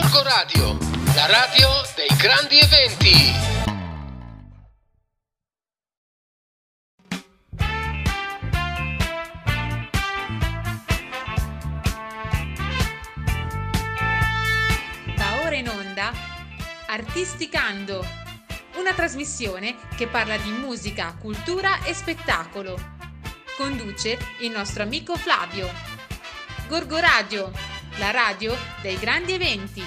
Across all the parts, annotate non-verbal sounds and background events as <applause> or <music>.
Gorgo Radio, la radio dei grandi eventi. Va ora in onda Artisticando, una trasmissione che parla di musica, cultura e spettacolo. Conduce il nostro amico Flavio. Gorgo Radio, la radio dei grandi eventi.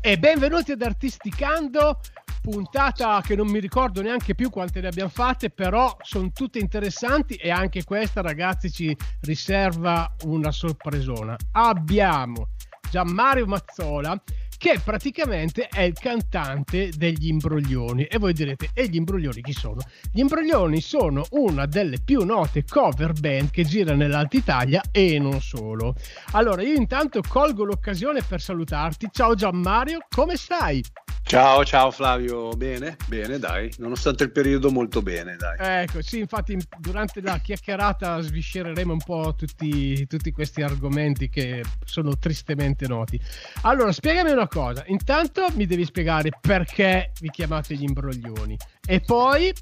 E benvenuti ad Artisticando, puntata che non mi ricordo neanche più quante ne abbiamo fatte, però sono tutte interessanti e anche questa ragazzi ci riserva una sorpresona. Abbiamo Gianmario Mazzola che praticamente è il cantante degli Imbroglioni e voi direte e gli Imbroglioni chi sono? Gli Imbroglioni sono una delle più note cover band che gira nell'Alta Italia e non solo. Allora io intanto colgo l'occasione per salutarti. Ciao Gianmario, come stai? Ciao, ciao Flavio, bene, bene, dai, nonostante il periodo molto bene, dai. Ecco, sì, infatti durante la chiacchierata sviscereremo un po' tutti, tutti questi argomenti che sono tristemente noti. Allora, spiegami una cosa, intanto mi devi spiegare perché vi chiamate gli imbroglioni e poi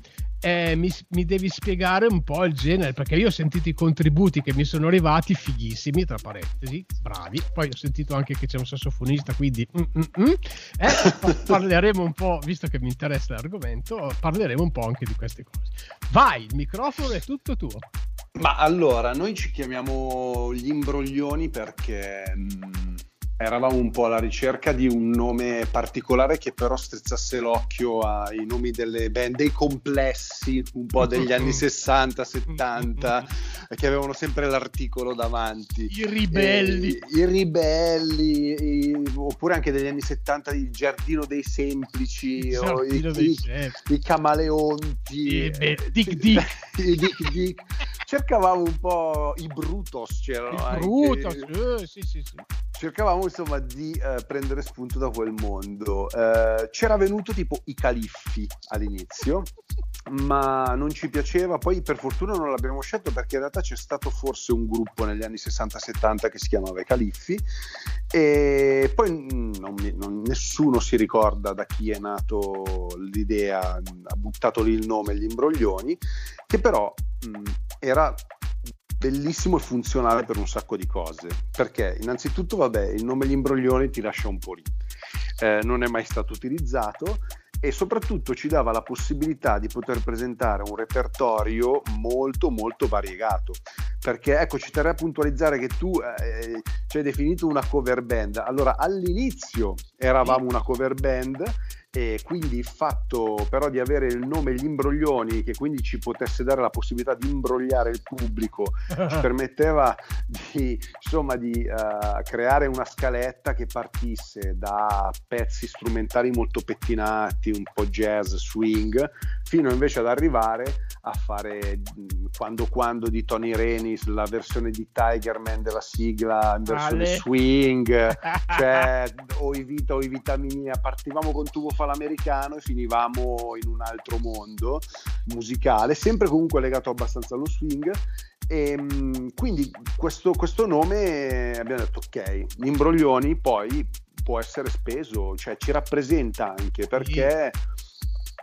eh, mi, mi, devi spiegare un po' il genere, perché io ho sentito i contributi che mi sono arrivati, fighissimi, tra parentesi, bravi. Poi ho sentito anche che c'è un sassofonista, quindi mm, mm, mm. Eh, parleremo un po', visto che mi interessa l'argomento, parleremo un po' anche di queste cose. Vai, il microfono è tutto tuo. Ma allora, noi ci chiamiamo gli imbroglioni perché... Mh eravamo un po' alla ricerca di un nome particolare che però strizzasse l'occhio ai nomi delle band, dei complessi un po' degli anni <laughs> 60-70 che avevano sempre l'articolo davanti. I ribelli. E, I ribelli, i, oppure anche degli anni 70 il giardino dei semplici, il o i, i, i, camaleonti. I, beh, dick <laughs> Dick. I Dick Dick cercavamo un po' i Brutos c'erano I Brutos, eh, sì, sì, sì. Cercavamo insomma di eh, prendere spunto da quel mondo. Eh, c'era venuto tipo i califfi all'inizio ma non ci piaceva. Poi per fortuna non l'abbiamo scelto perché in realtà c'è stato forse un gruppo negli anni 60-70 che si chiamava i califfi. E poi mm, non, non, nessuno si ricorda da chi è nato l'idea ha buttato lì il nome gli imbroglioni che però mh, era bellissimo e funzionale per un sacco di cose. Perché innanzitutto, vabbè, il nome gli imbroglioni ti lascia un po' lì. Eh, non è mai stato utilizzato e soprattutto ci dava la possibilità di poter presentare un repertorio molto molto variegato perché ecco ci terrei a puntualizzare che tu eh, ci hai definito una cover band allora all'inizio eravamo una cover band e quindi il fatto però di avere il nome Gli Imbroglioni, che quindi ci potesse dare la possibilità di imbrogliare il pubblico, ci <laughs> permetteva di, insomma, di uh, creare una scaletta che partisse da pezzi strumentali molto pettinati, un po' jazz, swing, fino invece ad arrivare a fare quando quando di Tony Renis, la versione di Tigerman della sigla in versione Ale. swing, <laughs> cioè o i Vita o i Vitamini, partivamo con tubo fa l'americano e finivamo in un altro mondo musicale, sempre comunque legato abbastanza allo swing. E, quindi questo, questo nome abbiamo detto ok, gli imbroglioni poi può essere speso, cioè ci rappresenta anche perché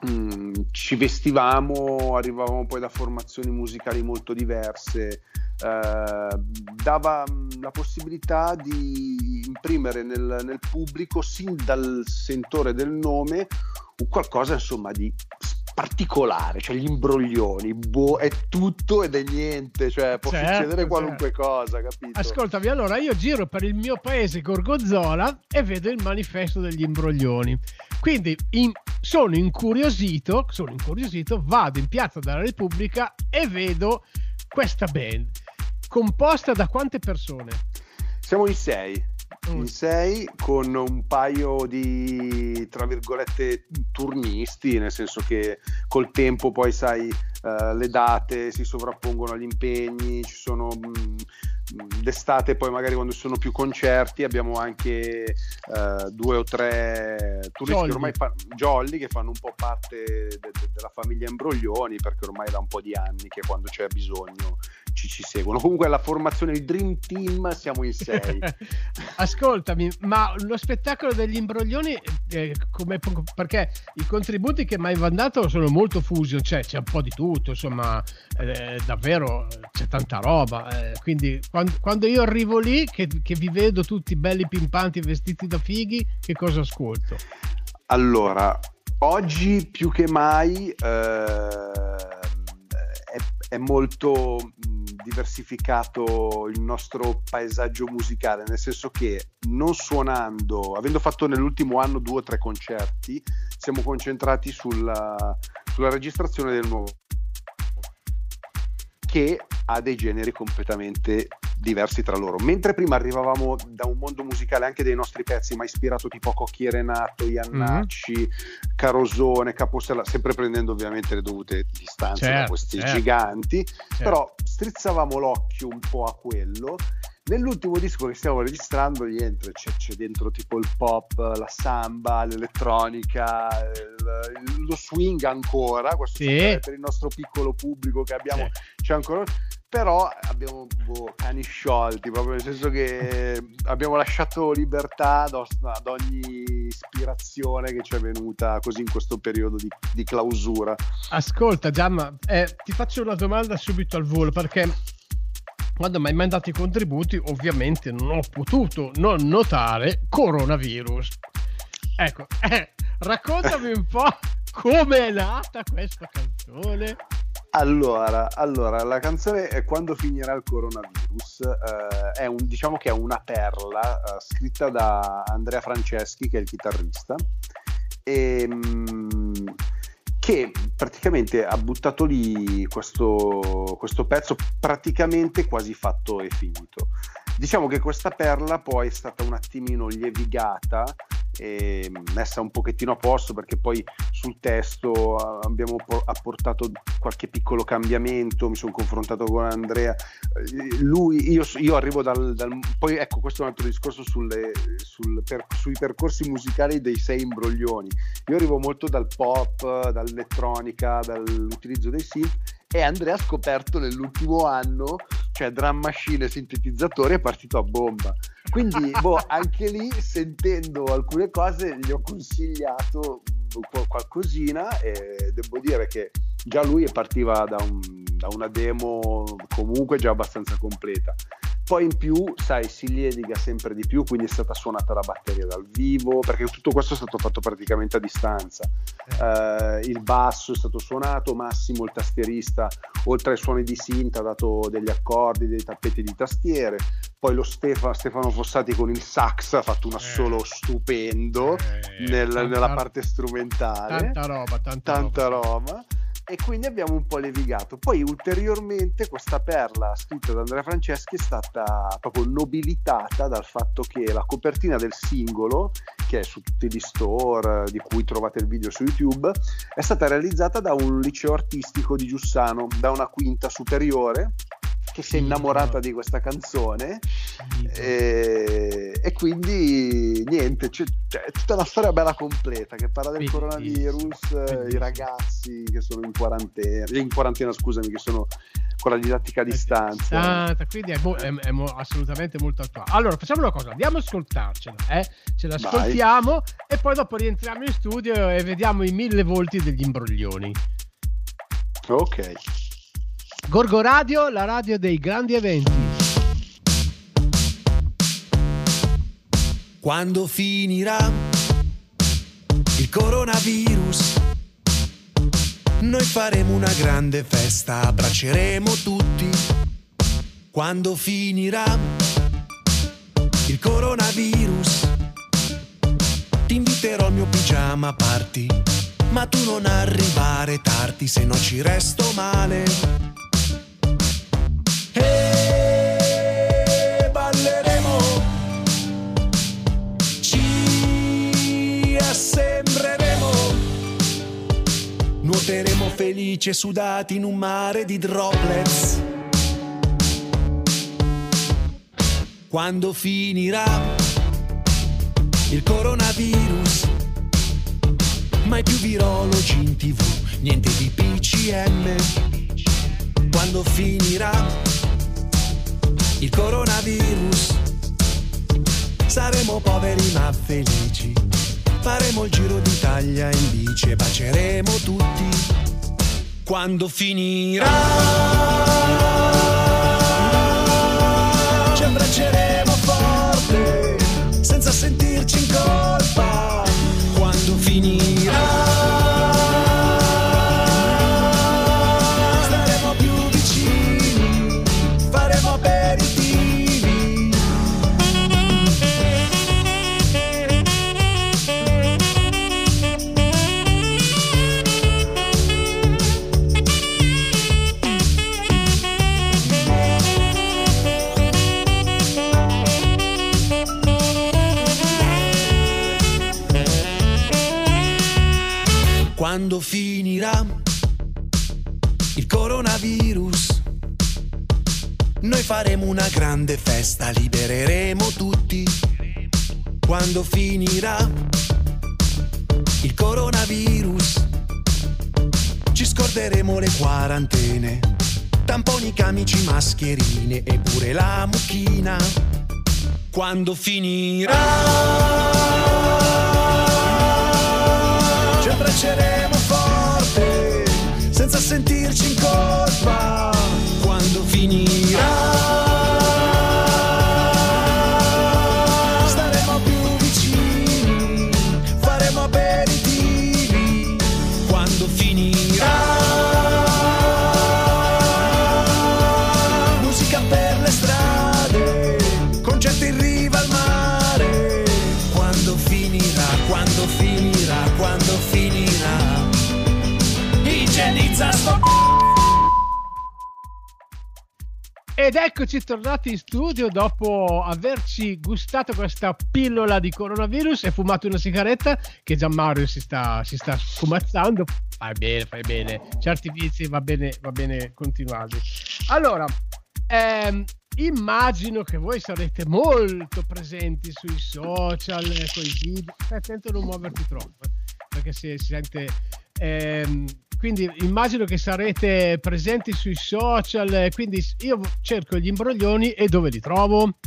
mm, ci vestivamo, arrivavamo poi da formazioni musicali molto diverse, eh, dava la possibilità di imprimere nel, nel, pubblico sin dal sentore del nome qualcosa insomma di particolare, cioè gli imbroglioni, boh, è tutto ed è niente, cioè può certo, succedere qualunque certo. cosa, capito? Ascoltami, allora io giro per il mio paese Gorgonzola e vedo il manifesto degli imbroglioni. Quindi in, sono incuriosito, sono incuriosito, vado in Piazza della Repubblica e vedo questa band composta da quante persone? Siamo in sei. Mm. In sei con un paio di tra virgolette turnisti, nel senso che col tempo poi sai uh, le date si sovrappongono agli impegni, ci sono mh, mm, d'estate poi magari quando ci sono più concerti abbiamo anche eh, due o tre turisti Jolly. che ormai fa- jolly che fanno un po' parte de- de- della famiglia Imbroglioni perché ormai da un po' di anni che quando c'è bisogno ci, ci seguono comunque la formazione il Dream Team siamo in sei <laughs> Ascoltami, ma lo spettacolo degli imbroglioni, eh, come- perché i contributi che mi hai mandato sono molto fusion, cioè c'è un po' di tutto, insomma, eh, davvero c'è tanta roba. eh, quindi quando, quando io arrivo lì, che, che vi vedo tutti belli pimpanti, vestiti da fighi, che cosa ascolto? Allora, oggi più che mai eh, è, molto diversificato il nostro paesaggio musicale, nel senso che non suonando, avendo fatto nell'ultimo anno due o tre concerti, siamo concentrati sulla, sulla registrazione del nuovo che ha dei generi completamente diversi tra loro. Mentre prima arrivavamo da un mondo musicale anche dei nostri pezzi, ma ispirato tipo a Cocchi Renato, Iannacci, Carosone, Capostella, sempre prendendo ovviamente le dovute distanze da Certo, questi certo. giganti, Certo. però strizzavamo l'occhio un po' a quello. Nell'ultimo disco che stiamo registrando niente, c'è, c'è dentro tipo il pop, la samba, l'elettronica, il- lo swing ancora, questo Sì. per il nostro piccolo pubblico che abbiamo, Sì. c'è ancora, però abbiamo boh, cani sciolti, proprio nel senso che abbiamo lasciato libertà ad, ad ogni ispirazione che ci è venuta così in questo periodo di, di clausura. Ascolta Giamma, eh, ti faccio una domanda subito al volo perché quando mi hai mandato i contributi ovviamente non ho potuto non notare coronavirus. Ecco, eh, raccontami un po' come è nata questa canzone. Allora, allora, la canzone Quando finirà il coronavirus, eh, è un, diciamo che è una perla eh, scritta da Andrea Franceschi, che è il chitarrista, e, mm, che praticamente ha buttato lì questo, questo pezzo praticamente quasi fatto e finito. Diciamo che questa perla poi è stata un attimino lievigata e messa un pochettino a posto perché poi sul testo eh, abbiamo po- apportato qualche piccolo cambiamento, mi sono confrontato con Andrea, Eh, lui, io, io arrivo dal, dal- poi ecco questo è un altro discorso sulle- sul per- sui percorsi musicali dei sei imbroglioni, io arrivo molto dal pop, dall'elettronica, dall'utilizzo dei synth e Andrea ha scoperto nell'ultimo anno, cioè drum machine e sintetizzatori è partito a bomba. Quindi, <laughs> boh, anche lì sentendo alcune cose gli ho consigliato qual- qualcosina e devo dire che già lui partiva da, un- da una demo comunque già abbastanza completa. Poi in più, sai, si liediga sempre di più, quindi è stata suonata la batteria dal vivo, perché tutto questo è stato fatto praticamente a distanza. Eh, il basso è stato suonato, Massimo, il tastierista, oltre ai suoni di synth, ha dato degli accordi, dei tappeti di tastiere. Poi lo Stefa- Stefano Fossati con il sax ha fatto un assolo stupendo Eh, nel- tanta- nella parte strumentale. Tanta roba, tanta, tanta roba e quindi abbiamo un po' levigato. Poi ulteriormente questa perla scritta da Andrea Franceschi è stata proprio nobilitata dal fatto che la copertina del singolo che è su tutti gli store di cui trovate il video su YouTube è stata realizzata da un liceo artistico di Giussano da una quinta superiore che si è innamorata di questa canzone e, e quindi niente, c'è, c'è tutta una storia bella completa che parla del coronavirus, eh, i ragazzi che sono in quarantena, in quarantena scusami, che sono con la didattica a distanza. Quindi è, mo- è- è mo- assolutamente molto attuale. Allora, facciamo una cosa, andiamo ad ascoltarcela, eh? ce Vai. l'ascoltiamo e poi dopo rientriamo in studio e vediamo i mille volti degli imbroglioni. Ok. Gorgo Radio, la radio dei grandi eventi. Quando finirà il coronavirus, noi faremo una grande festa, abbracceremo tutti. Quando finirà il coronavirus, ti inviterò al mio pigiama party, ma tu non arrivare tardi, se no ci resto male. Nuoteremo felici e sudati in un mare di droplets. quando finirà il coronavirus. Mai più virologi in tv, niente di PCM. Quando finirà il coronavirus, saremo poveri ma felici. Faremo il giro d'Italia in bici e baceremo tutti. Quando finirà? Ci abbracceremo forte senza sentirci in colpa. Quando finirà quando finirà il coronavirus. Noi faremo una grande festa, libereremo tutti. Quando finirà il coronavirus, ci scorderemo le quarantene, tamponi, camici, mascherine e pure la mucchina. Quando finirà ci abbracceremo senza sentirci in colpa quando finirà Ed eccoci tornati in studio dopo averci gustato questa pillola di coronavirus e fumato una sigaretta che Gianmario si sta, si sta sfumazzando. Fai bene, fai bene. Certi vizi va bene, va bene continuarli. Allora, ehm, immagino che voi sarete molto presenti sui social, con i video. Stai attento a non muoverti troppo, eh, perché si, si sente... ehm, quindi immagino che sarete presenti sui social, quindi io cerco gli imbroglioni e dove li trovo?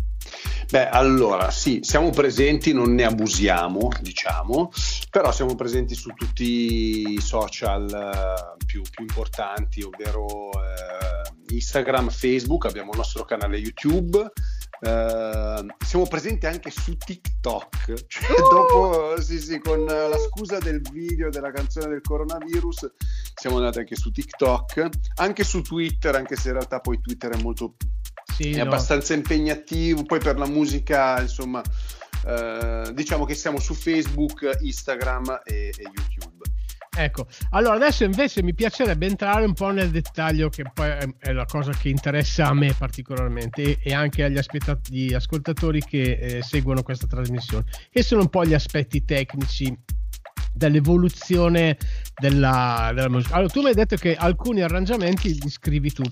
Beh, allora sì, siamo presenti, non ne abusiamo, diciamo, però siamo presenti su tutti i social eh, più, più importanti, ovvero eh, Instagram, Facebook, abbiamo il nostro canale YouTube. Eh, siamo presenti anche su TikTok, <laughs> cioè, Uh! dopo sì, sì, con la scusa del video della canzone del coronavirus, siamo andati anche su TikTok, anche su Twitter, anche se in realtà poi Twitter è molto Sì, è no. abbastanza impegnativo. Poi per la musica, insomma, eh, diciamo che siamo su Facebook, Instagram e, e YouTube. Ecco, allora adesso invece mi piacerebbe entrare un po' nel dettaglio che poi è, la cosa che interessa a me particolarmente e, anche agli aspetta- gli ascoltatori che eh, seguono questa trasmissione, che sono un po' gli aspetti tecnici dell'evoluzione della, della musica. Allora, tu mi hai detto che alcuni arrangiamenti li scrivi tu,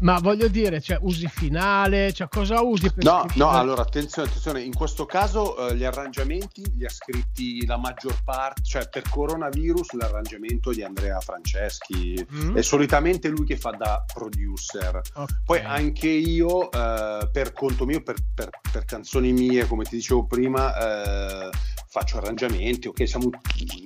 ma voglio dire, cioè, usi finale, cioè, cosa usi per No, no, allora attenzione, attenzione, in questo caso eh, gli arrangiamenti li ha scritti la maggior parte, cioè per coronavirus l'arrangiamento di Andrea Franceschi, Mm? è solitamente lui che fa da producer. Ok. Poi anche io, eh, per conto mio, per, per- per canzoni mie, come ti dicevo prima, eh, faccio arrangiamenti, ok? Siamo,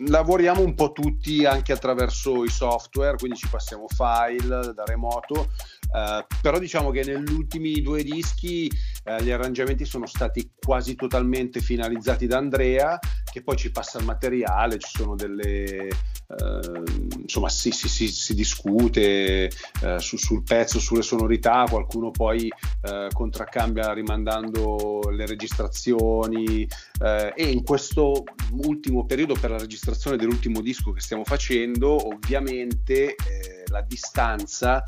lavoriamo un po' tutti anche attraverso i software, quindi ci passiamo file da remoto, eh, però diciamo che negli ultimi due dischi eh, gli arrangiamenti sono stati quasi totalmente finalizzati da Andrea, che poi ci passa il materiale, ci sono delle... eh, insomma, si, si- si- si discute su- sul pezzo, sulle sonorità, qualcuno poi contraccambia rimandando le registrazioni e in questo ultimo periodo per la registrazione dell'ultimo disco che stiamo facendo, ovviamente eh, la distanza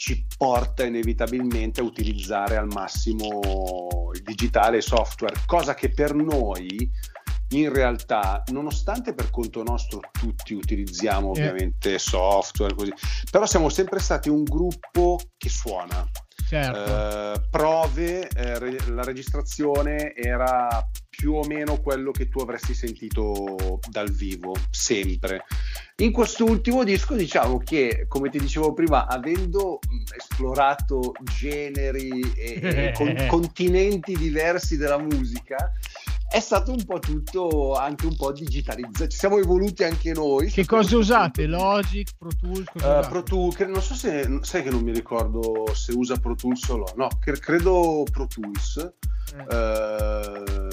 ci porta inevitabilmente a utilizzare al massimo il digitale e il software, cosa che per noi in realtà, nonostante per conto nostro tutti utilizziamo Eh. ovviamente software, così, però siamo sempre stati un gruppo che suona. Certo. Eh, prove, eh, re- la registrazione era più o meno quello che tu avresti sentito dal vivo, sempre. In quest'ultimo disco diciamo che, come ti dicevo prima, avendo mh, esplorato generi e, e <laughs> con- continenti diversi della musica, è stato un po' tutto anche un po' digitalizzato. Ci siamo evoluti anche noi. Che cosa usate? Logic, Pro Tools? Cosa Uh? Pro Tools, che- non so se sai che non mi ricordo se usa Pro Tools o no. No, credo Pro Tools. Uh,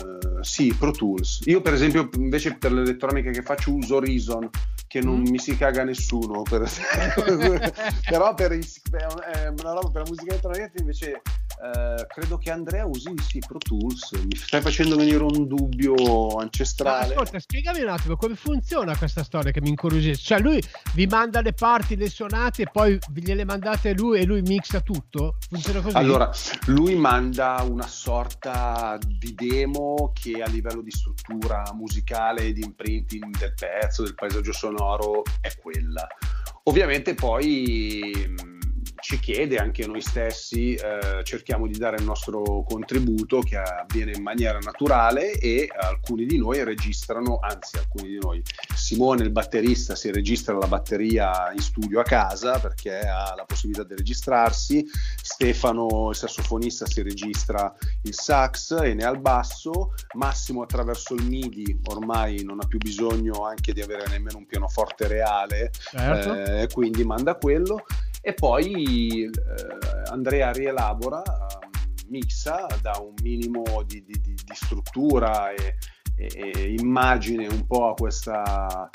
sì, Pro Tools. Io, per esempio, invece per l'elettronica che faccio uso Reason, che non Mm. mi si caga nessuno. Per... <laughs> Però per, il- una roba per la musica elettronica invece eh, credo che Andrea usi sì, Pro Tools. Mi stai facendo venire un dubbio Ma ancestrale. ascolta, spiegami un attimo come funziona questa storia che mi incuriosisce. Cioè, lui vi manda le parti, le suonate, e poi gliele mandate lui e lui mixa tutto? Funziona così? Allora, lui manda una sorta di demo che a livello di struttura musicale di imprinting del pezzo, del paesaggio sonoro, è quella. Ovviamente poi mh, ci chiede anche noi stessi, eh, cerchiamo di dare il nostro contributo che avviene in maniera naturale e alcuni di noi registrano, anzi alcuni di noi, Simone il batterista si registra la batteria in studio a casa perché ha la possibilità di registrarsi, Stefano il sassofonista si registra il sax e ne ha il basso, Massimo attraverso il MIDI ormai non ha più bisogno anche di avere nemmeno un pianoforte reale, Certo. eh, quindi manda quello e poi eh, Andrea rielabora, ehm, mixa, dà un minimo di, di- di- di struttura e, e- e immagine un po' a questa,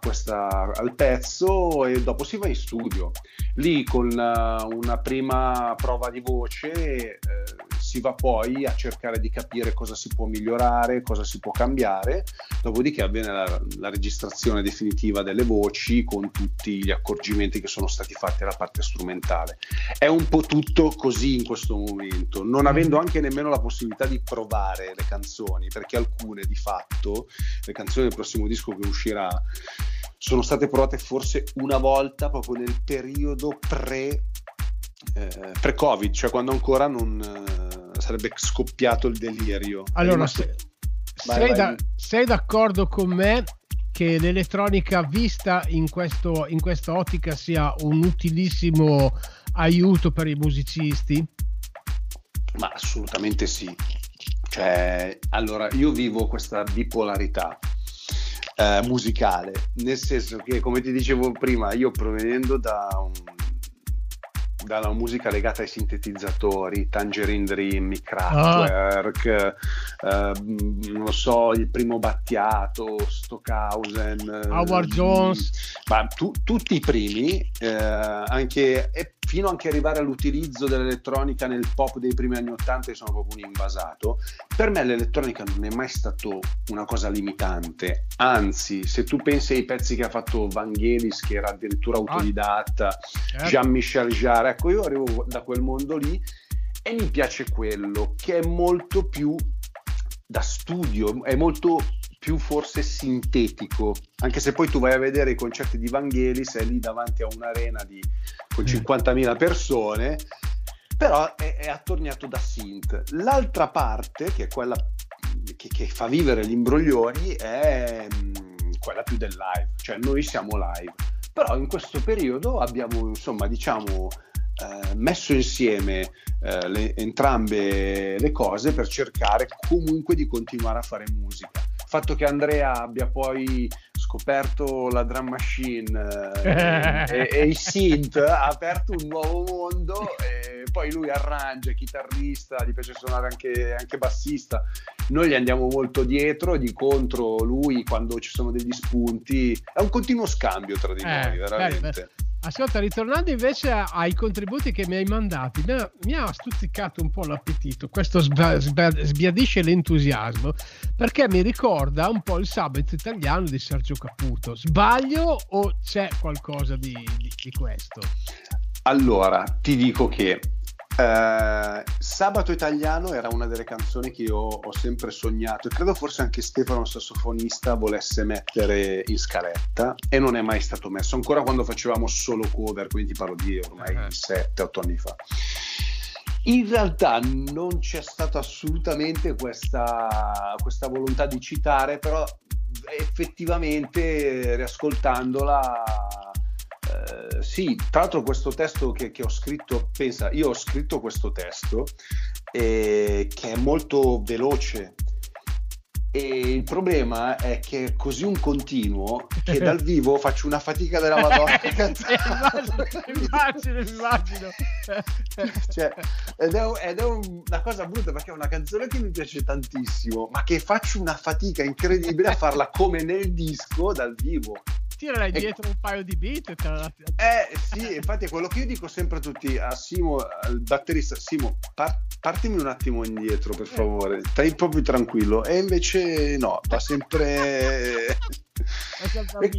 questa- al pezzo e dopo si va in studio. Lì con eh, una prima prova di voce eh, si va poi a cercare di capire cosa si può migliorare, cosa si può cambiare, dopodiché avviene la, la registrazione definitiva delle voci con tutti gli accorgimenti che sono stati fatti alla parte strumentale. È un po' tutto così in questo momento, non avendo anche nemmeno la possibilità di provare le canzoni, perché alcune di fatto, le canzoni del prossimo disco che uscirà, sono state provate forse una volta proprio nel periodo pre, eh, pre-Covid, cioè quando ancora non eh, sarebbe scoppiato il delirio. Allora, rimasto- se- Vai, sei, vai. da- sei d'accordo con me che l'elettronica vista in, questo, in questa ottica sia un utilissimo aiuto per i musicisti? Ma assolutamente sì. Cioè, allora, io vivo questa bipolarità eh, musicale, nel senso che, come ti dicevo prima, io provenendo da un- dalla musica legata ai sintetizzatori, Tangerine Dream, i Kraftwerk, eh, non lo so, il primo Battiato, Stockhausen, eh, Howard Jones. ma tu- tutti i primi, eh, anche, e fino anche arrivare all'utilizzo dell'elettronica nel pop dei primi anni 80, che sono proprio un invasato, per me l'elettronica non è mai stato una cosa limitante, anzi, se tu pensi ai pezzi che ha fatto Vangelis, che era addirittura autodidatta, Certo. Jean-Michel Jarre, ecco, io arrivo da quel mondo lì e mi piace quello che è molto più da studio, è molto più forse sintetico, anche se poi tu vai a vedere i concerti di Vangelis, sei lì davanti a un'arena di, con 50.000 persone, però è, è attorniato da synth. L'altra parte, che è quella che, che fa vivere gli imbroglioni, è mh, quella più del live, cioè noi siamo live. Però in questo periodo abbiamo, insomma, diciamo, eh, messo insieme eh, le- entrambe le cose per cercare comunque di continuare a fare musica. Il fatto che Andrea abbia poi scoperto la drum machine eh, e, e i <laughs> synth ha aperto un nuovo mondo e poi lui arrangia, è chitarrista, gli piace suonare anche, anche bassista. Noi gli andiamo molto dietro e di contro lui quando ci sono degli spunti è un continuo scambio tra di Eh, noi, veramente. bello, Ascolta, ritornando invece ai contributi che mi hai mandati, mi ha, mi ha stuzzicato un po' l'appetito. Questo sba- sba- sbiadisce l'entusiasmo perché mi ricorda un po' il sabato italiano di Sergio Caputo. Sbaglio o c'è qualcosa di, di- di questo? Allora, ti dico che eh, Sabato Italiano era una delle canzoni che io ho sempre sognato e credo forse anche Stefano sassofonista volesse mettere in scaletta e non è mai stato messo, ancora quando facevamo solo cover, quindi ti parlo di ormai Eh. 7-8 anni fa. In realtà non c'è stata assolutamente questa, questa volontà di citare, però effettivamente riascoltandola eh, sì, tra l'altro questo testo che, che, ho scritto, pensa, io ho scritto questo testo eh, che è molto veloce e il problema è che è così un continuo che <laughs> dal vivo faccio una fatica della Madonna. <laughs> immagino, immagino. <laughs> cioè, ed è, ed è un, una cosa brutta perché è una canzone che mi piace tantissimo, ma che faccio una fatica incredibile a farla come nel disco dal vivo tirala dietro un paio di beat. La... Eh sì, infatti è quello che io dico sempre a tutti, a Simo, al batterista, Simo, par- partimi un attimo indietro per eh. favore, stai proprio tranquillo. E invece no, va sempre... <laughs> e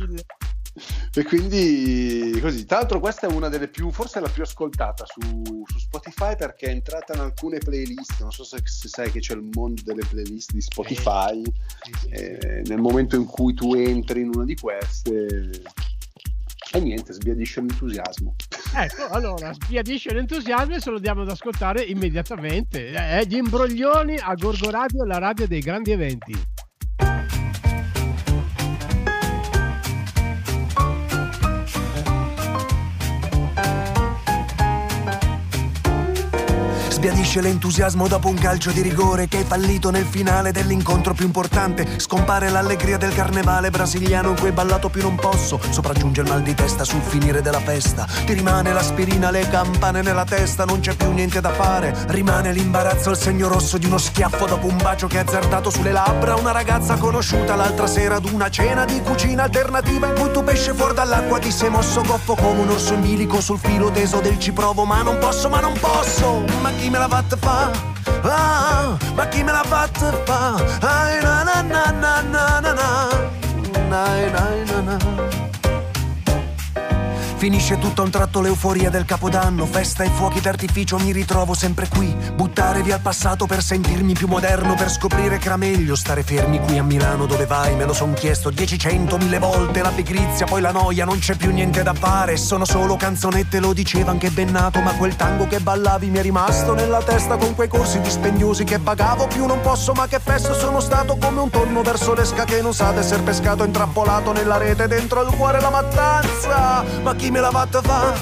quindi così tra l'altro questa è una delle più forse la più ascoltata su, su Spotify perché è entrata in alcune playlist non so se, se sai che c'è il mondo delle playlist di Spotify sì, sì, eh, nel momento in cui tu entri in una di queste e niente, sbiadisce l'entusiasmo. Ecco, allora, sbiadisce l'entusiasmo e se lo diamo ad ascoltare immediatamente. Eh, gli imbroglioni a Gorgo Radio, la radio dei grandi eventi. Sbiadisce l'entusiasmo dopo un calcio di rigore che hai fallito nel finale dell'incontro più importante. Scompare l'allegria del carnevale brasiliano in cui hai ballato più non posso. Sopraggiunge il mal di testa sul finire della festa. Ti rimane l'aspirina, le campane nella testa, non c'è più niente da fare. Rimane l'imbarazzo, il segno rosso di uno schiaffo dopo un bacio che ha azzardato sulle labbra. Una ragazza conosciuta l'altra sera ad una cena di cucina alternativa in cui tu pesce fuori dall'acqua ti sei mosso goffo come un orso in bilico sul filo teso del ci provo. Ma non posso, ma non posso. Ma chi me la fatta fa? Ah, ma chi me l'ha fatta fa? Ai na na na na na na na na na na na Finisce tutto a un tratto l'euforia del capodanno, festa e fuochi d'artificio, mi ritrovo sempre qui. Buttare via il passato per sentirmi più moderno, per scoprire che era meglio stare fermi qui a Milano dove vai, me lo son chiesto dieci, cento, mille volte, la pigrizia, poi la noia, non c'è più niente da fare, sono solo canzonette, lo diceva anche Bennato, ma quel tango che ballavi mi è rimasto nella testa con quei corsi dispendiosi che pagavo più non posso, ma che fesso sono stato come un tonno verso l'esca che non sa d'essere pescato intrappolato nella rete dentro il cuore la mattanza. Ma chi me l'ha fatta fa?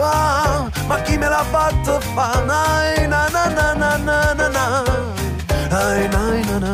Ah, ma chi me l'ha fatta fa? Nai, na na na na na na na Ai, na na na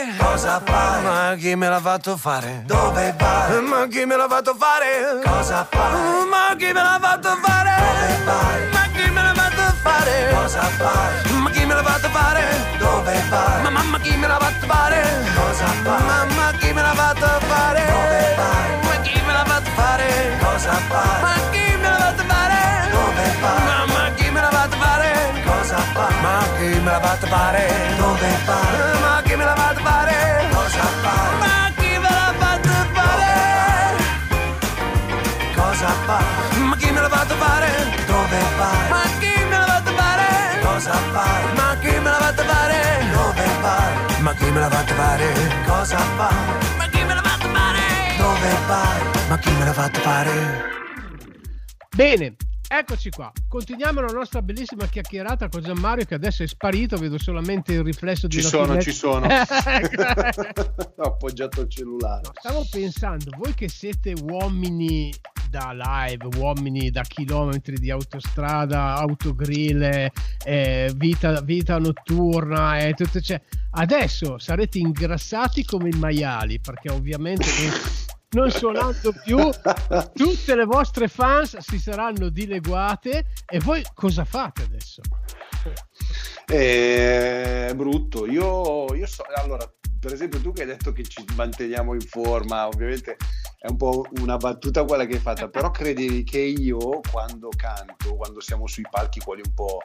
fare? Cosa fai? Ma chi me l'ha fatto fare? Dove vai? Ma chi me l'ha fatto fare? Cosa fai? Ma chi me l'ha fatto fare? Dove vai? Ma chi me l'ha fatto fare? Cosa fai? Ma chi me l'ha fatto fare? Dove vai? Ma mamma chi me l'ha fatto fare? Cosa fai? Mamma chi me l'ha fatto fare? Dove vai? Ma chi me l'ha fatto fare? Cosa fai? Ma chi me l'ha fatto fare? Dove vai? fa? Ma che me la va a trovare? Dove fa? Ma che me la va a trovare? Cosa fa? Ma chi me la va a trovare? Cosa fa? Ma chi me la va a trovare? Dove fa? Ma chi me la va a trovare? Cosa fa? Ma chi me la va a trovare? Dove fa? Ma chi me la va a trovare? Cosa fa? Ma chi me la va a? Dove fa? Ma chi me la va a? Bene, Eccoci qua, continuiamo la nostra bellissima chiacchierata con Gianmario che adesso è sparito, vedo solamente il riflesso di Ci sono, ci sono. <laughs> Ho appoggiato il cellulare. No, stavo pensando, voi che siete uomini da live, uomini da chilometri di autostrada, autogrill, eh, vita, vita, notturna e tutto, cioè, adesso sarete ingrassati come i maiali perché ovviamente non suonando più, <laughs> tutte le vostre fans si saranno dileguate e voi cosa fate adesso? È brutto. Io, io so, allora, per esempio, tu che hai detto che ci manteniamo in forma, ovviamente è un po' una battuta quella che hai fatta, però credi che io quando canto, quando siamo sui palchi, quelli un po'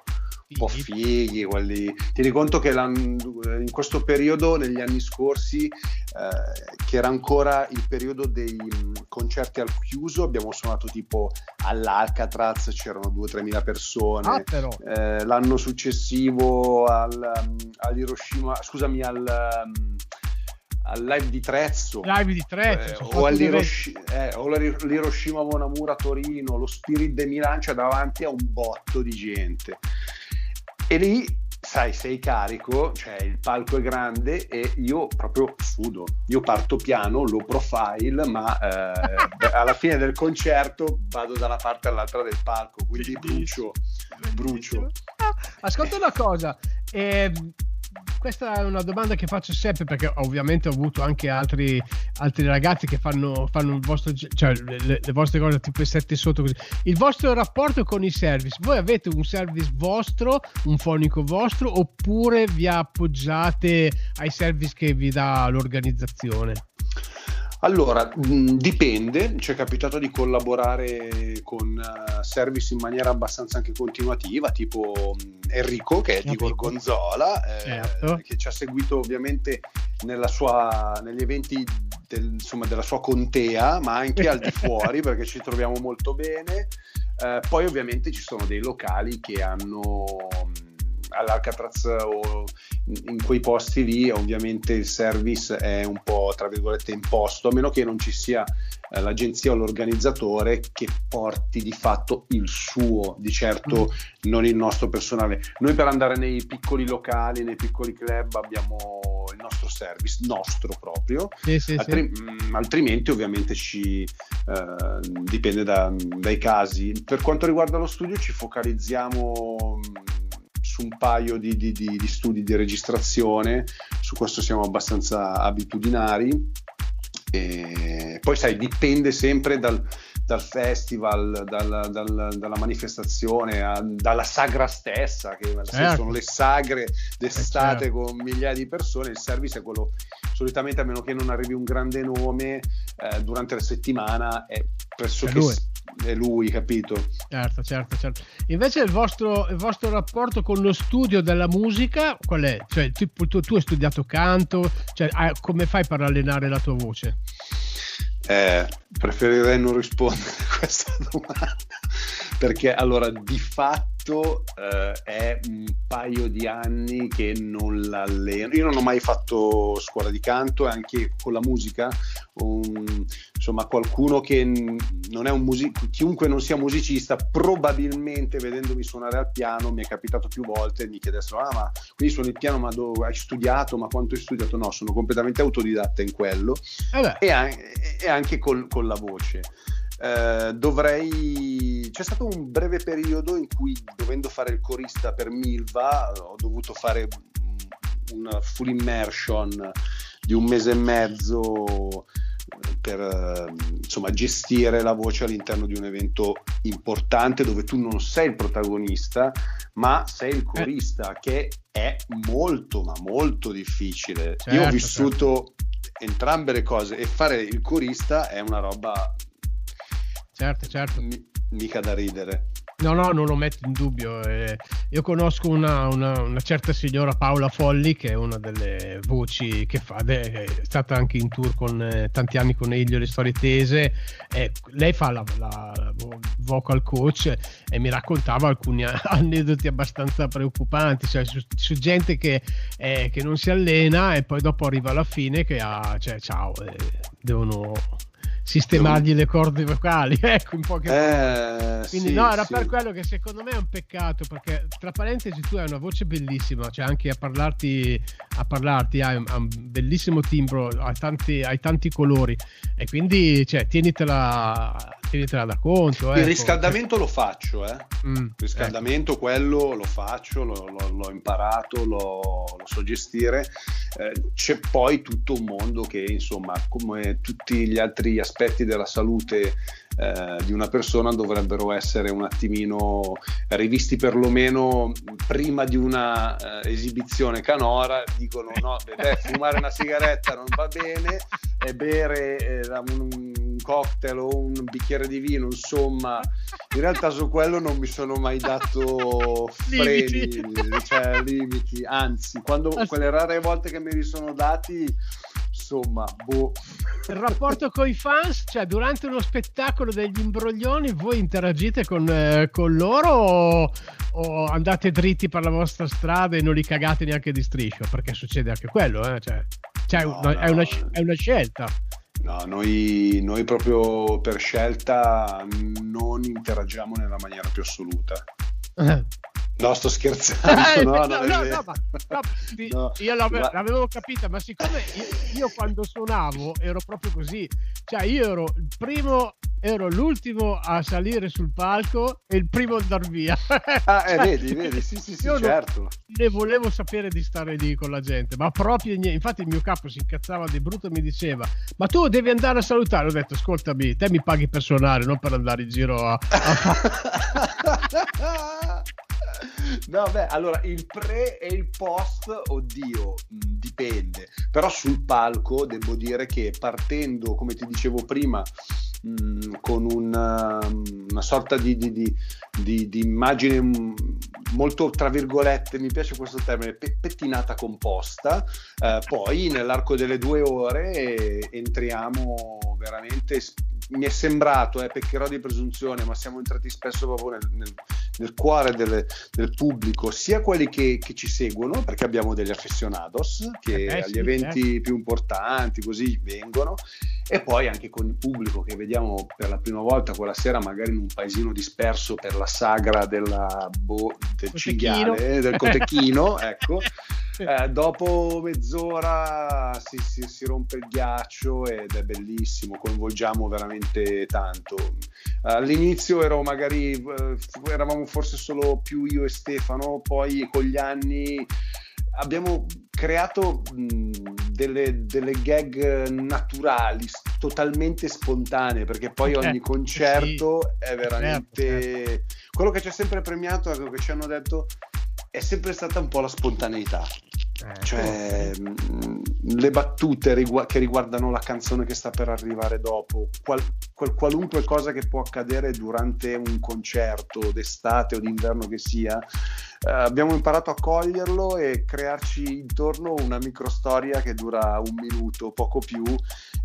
un po' fighi, quelli... tieni conto che in questo periodo, negli anni scorsi, eh, che era ancora il periodo dei mm, concerti al chiuso, abbiamo suonato tipo all'Alcatraz, c'erano 2-3 mila persone. Ah. Eh, l'anno successivo al, mm, all'Hiroshima, scusami, al... Um, al live di Trezzo, live di Trezzo eh, o, all'Hiroshima, eh, o l'Hiroshima Monamura Torino, lo Spirit de Milan, c'è davanti a un botto di gente. E lì, sai, sei carico, cioè il palco è grande e io proprio sudo. Io parto piano, low profile, ma eh, <laughs> alla fine del concerto vado da una parte all'altra del palco, quindi brucio, brucio. Ascolta una cosa, eh, questa è una domanda che faccio sempre perché ovviamente ho avuto anche altri, altri ragazzi che fanno, fanno vostro, cioè le, le, vostre cose tipo i sette sotto così. Il vostro rapporto con i service, voi avete un service vostro, un fonico vostro oppure vi appoggiate ai service che vi dà l'organizzazione? Allora, mh, dipende, ci è capitato di collaborare con uh, service in maniera abbastanza anche continuativa, tipo mh, Enrico che è di Gorgonzola, eh, certo. che ci ha seguito ovviamente sua, negli eventi del, insomma, della sua contea, ma anche al di <laughs> fuori perché ci troviamo molto bene. Eh, poi ovviamente ci sono dei locali che hanno all'Alcatraz o in quei posti lì ovviamente il service è un po' tra virgolette imposto, a meno che non ci sia eh, l'agenzia o l'organizzatore che porti di fatto il suo, di certo mm. non il nostro personale. Noi per andare nei piccoli locali, nei piccoli club abbiamo il nostro service, nostro proprio, sì, sì, Altri- sì. Mm, altrimenti ovviamente ci eh, dipende da, dai casi. Per quanto riguarda lo studio ci focalizziamo mm, su un paio di, di, di, di studi di registrazione, su questo siamo abbastanza abitudinari. E poi sai, dipende sempre dal, dal festival, dal, dal, dalla manifestazione, a, dalla sagra stessa, che certo. sono le sagre d'estate certo. con migliaia di persone, il service è quello solitamente a meno che non arrivi un grande nome eh, durante la settimana è pressoché è lui, capito? Certo, certo, certo. Invece il vostro, il vostro rapporto con lo studio della musica qual è? Cioè, tu, tu, tu hai studiato canto, cioè, come fai per allenare la tua voce? Eh, preferirei non rispondere a questa <laughs> domanda perché allora di fatto eh, è un paio di anni che non l'alleno. Io non ho mai fatto scuola di canto e anche con la musica, un, insomma, qualcuno che non è un music- chiunque non sia musicista, probabilmente vedendomi suonare al piano mi è capitato più volte e mi chiedessero: Ah, ma quindi suoni il piano, ma dove hai studiato? Ma quanto hai studiato? No, sono completamente autodidatta in quello eh e, an- e, anche col, con la voce. Eh, dovrei. C'è stato un breve periodo in cui, dovendo fare il corista per Milva, ho dovuto fare una full immersion di un mese e mezzo per insomma, gestire la voce all'interno di un evento importante dove tu non sei il protagonista, ma sei il corista, eh. che è molto, ma molto difficile. Certo, Io ho certo, vissuto certo. entrambe le cose e fare il corista è una roba certo, certo. M- mica da ridere. No, no, non lo metto in dubbio. Eh, io conosco una, una, una, certa signora Paola Folli, che è una delle voci che fa, è stata anche in tour con eh, tanti anni con Elio, le storie tese. Eh, lei fa la, la, la, vocal coach e mi raccontava alcuni <laughs> aneddoti abbastanza preoccupanti, cioè su, su gente che, eh, che, non si allena e poi dopo arriva alla fine che ha, cioè, ciao, eh, devono sistemargli le corde vocali, <laughs> ecco in poche eh, Quindi sì, no, era sì. per quello che secondo me è un peccato perché tra parentesi tu hai una voce bellissima, cioè anche a parlarti, a parlarti hai, un, un bellissimo timbro, hai tanti, hai tanti colori e quindi cioè, tienitela, tienitela da conto. Il ecco. riscaldamento lo faccio, eh. Mm, il riscaldamento ecco. quello lo faccio, lo, lo, l'ho imparato, lo, lo so gestire. Eh, c'è poi tutto un mondo che insomma come tutti gli altri aspetti aspetti della salute eh, di una persona dovrebbero essere un attimino rivisti perlomeno prima di una eh, esibizione canora dicono no beh, fumare una sigaretta non va bene e bere eh, un, un cocktail o un bicchiere di vino, insomma, in realtà su quello non mi sono mai dato <laughs> freni, limiti. cioè limiti, anzi, quando quelle rare volte che me li sono dati insomma, boh. Il rapporto con i fans, cioè durante uno spettacolo degli imbroglioni, voi interagite con, eh, con loro o, o, andate dritti per la vostra strada e non li cagate neanche di striscio? Perché succede anche quello, eh? cioè, cioè no, una, no. È, una, è, una, scelta. No, noi, noi proprio per scelta non interagiamo nella maniera più assoluta. Eh. No, sto scherzando. no, no, no, no, ma, no, io l'avevo, ma... l'avevo capita, ma siccome io, io, quando suonavo ero proprio così, cioè io ero il primo, ero l'ultimo a salire sul palco e il primo a andare via. <laughs> ah, eh, vedi, vedi, sì, sì, sì, certo. Ne volevo sapere di stare lì con la gente, ma proprio niente. Infatti il mio capo si incazzava di brutto e mi diceva, ma tu devi andare a salutare. Ho detto, ascoltami, te mi paghi per suonare, non per andare in giro a... a... <laughs> No, beh, allora il pre e il post, oddio, dipende. Però sul palco devo dire che partendo, come ti dicevo prima, mh, con una, una sorta di, di, di, di, immagine molto, tra virgolette, mi piace questo termine, pe- pettinata composta, eh, poi nell'arco delle due ore entriamo veramente mi è sembrato, eh, peccherò di presunzione, ma siamo entrati spesso proprio nel, nel, nel cuore del, del, pubblico, sia quelli che, che, ci seguono, perché abbiamo degli aficionados che eh, agli sì, eventi eh. più importanti così vengono, e poi anche con il pubblico che vediamo per la prima volta quella sera magari in un paesino disperso per la sagra della, bo- del cinghiale, del cotechino, <laughs> ecco. Eh, dopo mezz'ora si, si, si, rompe il ghiaccio ed è bellissimo, coinvolgiamo veramente tanto. All'inizio ero magari, eh, eravamo forse solo più io e Stefano, poi con gli anni abbiamo creato delle, delle, gag naturali, totalmente spontanee, perché poi eh, ogni concerto sì. è veramente... Certo, certo. Quello che ci ha sempre premiato, quello che ci hanno detto, è sempre stata un po' la spontaneità. Eh, cioè mh, le battute rigu- che riguardano la canzone che sta per arrivare dopo, qual- qual- qualunque cosa che può accadere durante un concerto d'estate o d'inverno che sia, eh, abbiamo imparato a coglierlo e crearci intorno una microstoria che dura un minuto, poco più,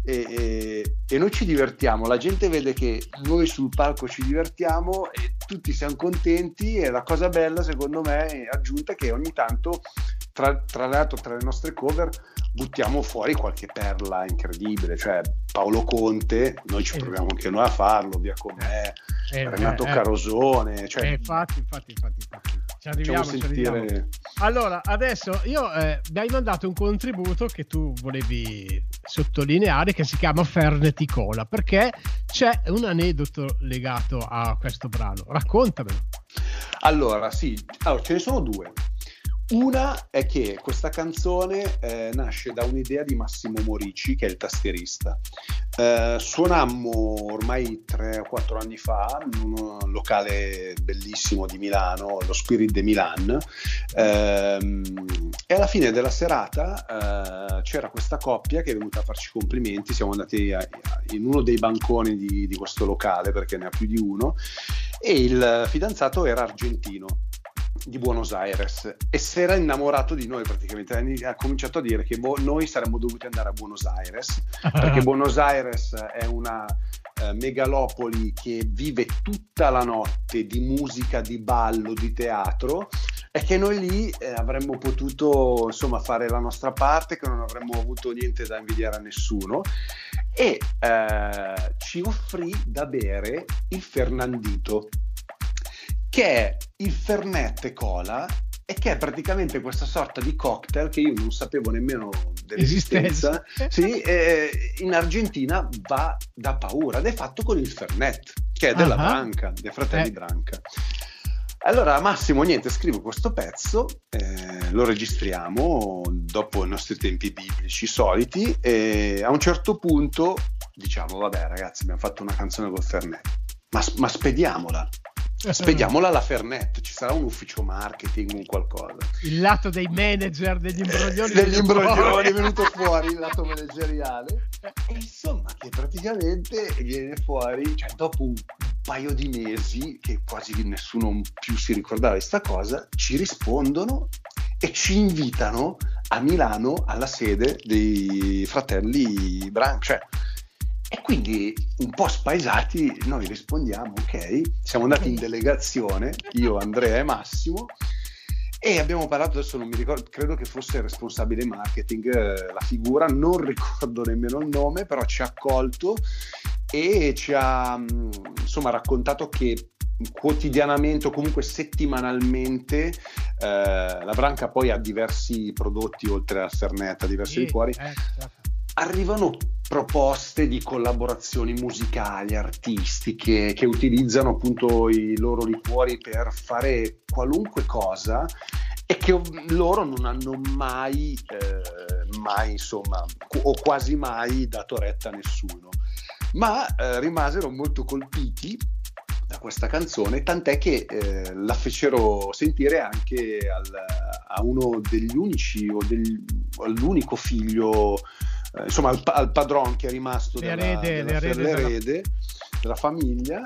e, e, e noi ci divertiamo. La gente vede che noi sul palco ci divertiamo e tutti siamo contenti e la cosa bella secondo me è aggiunta che ogni tanto tra, tra l'altro tra le nostre cover buttiamo fuori qualche perla incredibile, cioè Paolo Conte, noi ci eh. proviamo anche noi a farlo, via com'è, eh, eh Renato eh, Carosone, cioè... Eh, infatti, infatti, infatti, infatti. Ci arriviamo, ci arriviamo. Allora, adesso io eh, mi hai mandato un contributo che tu volevi sottolineare che si chiama Ferneticola, perché c'è un aneddoto legato a questo brano. Raccontamelo. Allora, sì, allora, ce ne sono due. Una è che questa canzone eh, nasce da un'idea di Massimo Morici, che è il tastierista. Eh, suonammo ormai 3 o 4 anni fa in un locale bellissimo di Milano, lo Spirit de Milan, eh, e alla fine della serata eh, c'era questa coppia che è venuta a farci complimenti. Siamo andati a, in uno dei banconi di, di questo locale, perché ne ha più di uno, e il fidanzato era argentino di Buenos Aires e si era innamorato di noi praticamente. Ha cominciato a dire che bo- noi saremmo dovuti andare a Buenos Aires <laughs> perché Buenos Aires è una eh, megalopoli che vive tutta la notte di musica, di ballo, di teatro e che noi lì eh, avremmo potuto insomma fare la nostra parte che non avremmo avuto niente da invidiare a nessuno. E eh, ci offrì da bere il Fernandito che è il Fernet Cola e che è praticamente questa sorta di cocktail che io non sapevo nemmeno dell'esistenza. sì, eh, in Argentina va da paura ed è fatto con il Fernet, che è della uh-huh. Branca, dei fratelli eh. Branca. Allora Massimo, niente, scrivo questo pezzo, eh, lo registriamo dopo i nostri tempi biblici soliti e a un certo punto diciamo, vabbè ragazzi, abbiamo fatto una canzone col Fernet, ma, ma spediamola spediamola alla Fernet, ci sarà un ufficio marketing, un qualcosa. Il lato dei manager degli imbroglioni. degli imbroglioni è venuto fuori il lato <laughs> manageriale. E insomma, che praticamente viene fuori, cioè dopo un paio di mesi, che quasi nessuno più si ricordava di sta cosa, ci rispondono e ci invitano a Milano alla sede dei fratelli Branco. Cioè, e quindi un po' spaesati noi rispondiamo, ok, siamo andati in delegazione, io, Andrea e Massimo, e abbiamo parlato, adesso non mi ricordo, credo che fosse il responsabile marketing, eh, la figura, non ricordo nemmeno il nome, però ci ha accolto e ci ha mm, insomma raccontato che quotidianamente o comunque settimanalmente eh, la Branca poi ha diversi prodotti oltre al Fernet, diversi Sì, liquori, eh, certo. Arrivano proposte di collaborazioni musicali, artistiche, che utilizzano appunto i loro liquori per fare qualunque cosa e che loro non hanno mai, eh, mai insomma, o quasi mai dato retta a nessuno. Ma eh, rimasero molto colpiti da questa canzone, tant'è che eh, la fecero sentire anche al- a uno degli unici o del- all'unico figlio eh, insomma al, al padron che è rimasto della, L'erede- della, l'erede della- l'erede della famiglia.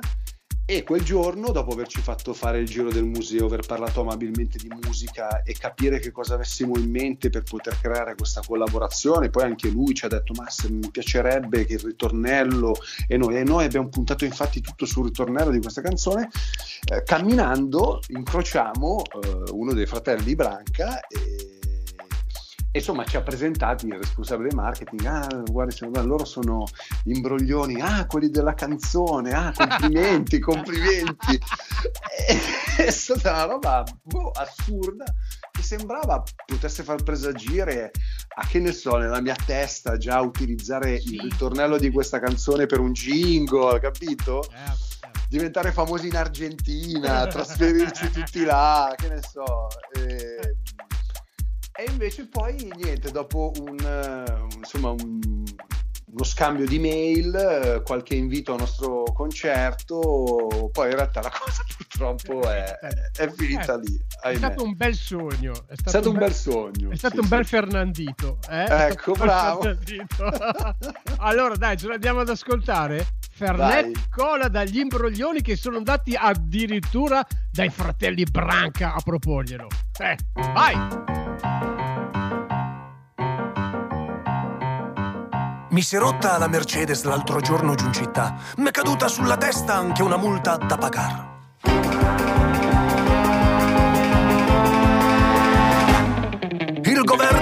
E quel giorno dopo averci fatto fare il giro del museo aver parlato amabilmente di musica e capire che cosa avessimo in mente per poter creare questa collaborazione poi anche lui ci ha detto ma se mi piacerebbe che il ritornello e noi, e noi abbiamo puntato infatti tutto sul ritornello di questa canzone. Eh, camminando incrociamo eh, uno dei fratelli di Branca e insomma ci ha presentati il responsabile marketing, ah guarda loro sono gli imbroglioni, ah quelli della canzone, ah complimenti, <laughs> complimenti. <laughs> È stata una roba boh, assurda che sembrava potesse far presagire a che ne so nella mia testa già utilizzare il ritornello di questa canzone per un jingle, capito? Certo, certo. diventare famosi in Argentina, <laughs> trasferirci tutti là, che ne so. E, e invece poi niente, dopo un, eh, insomma, un- uno scambio di mail, eh, qualche invito al nostro concerto, poi in realtà la cosa purtroppo è, è finita Eh, lì. È ahimè. stato un bel sogno. È È stato un bel sogno. È stato sì, un bel sì. Fernandito. eh? È Ecco, stato bel bravo. Fernandito. <laughs> <laughs> allora, dai, ce l'andiamo ad ascoltare. Fernet Vai. cola dagli imbroglioni che sono andati addirittura dai fratelli Branca a proporglielo. Eh, vai! Mi si è rotta la Mercedes l'altro giorno giù in città. M'è caduta sulla testa anche una multa da pagare.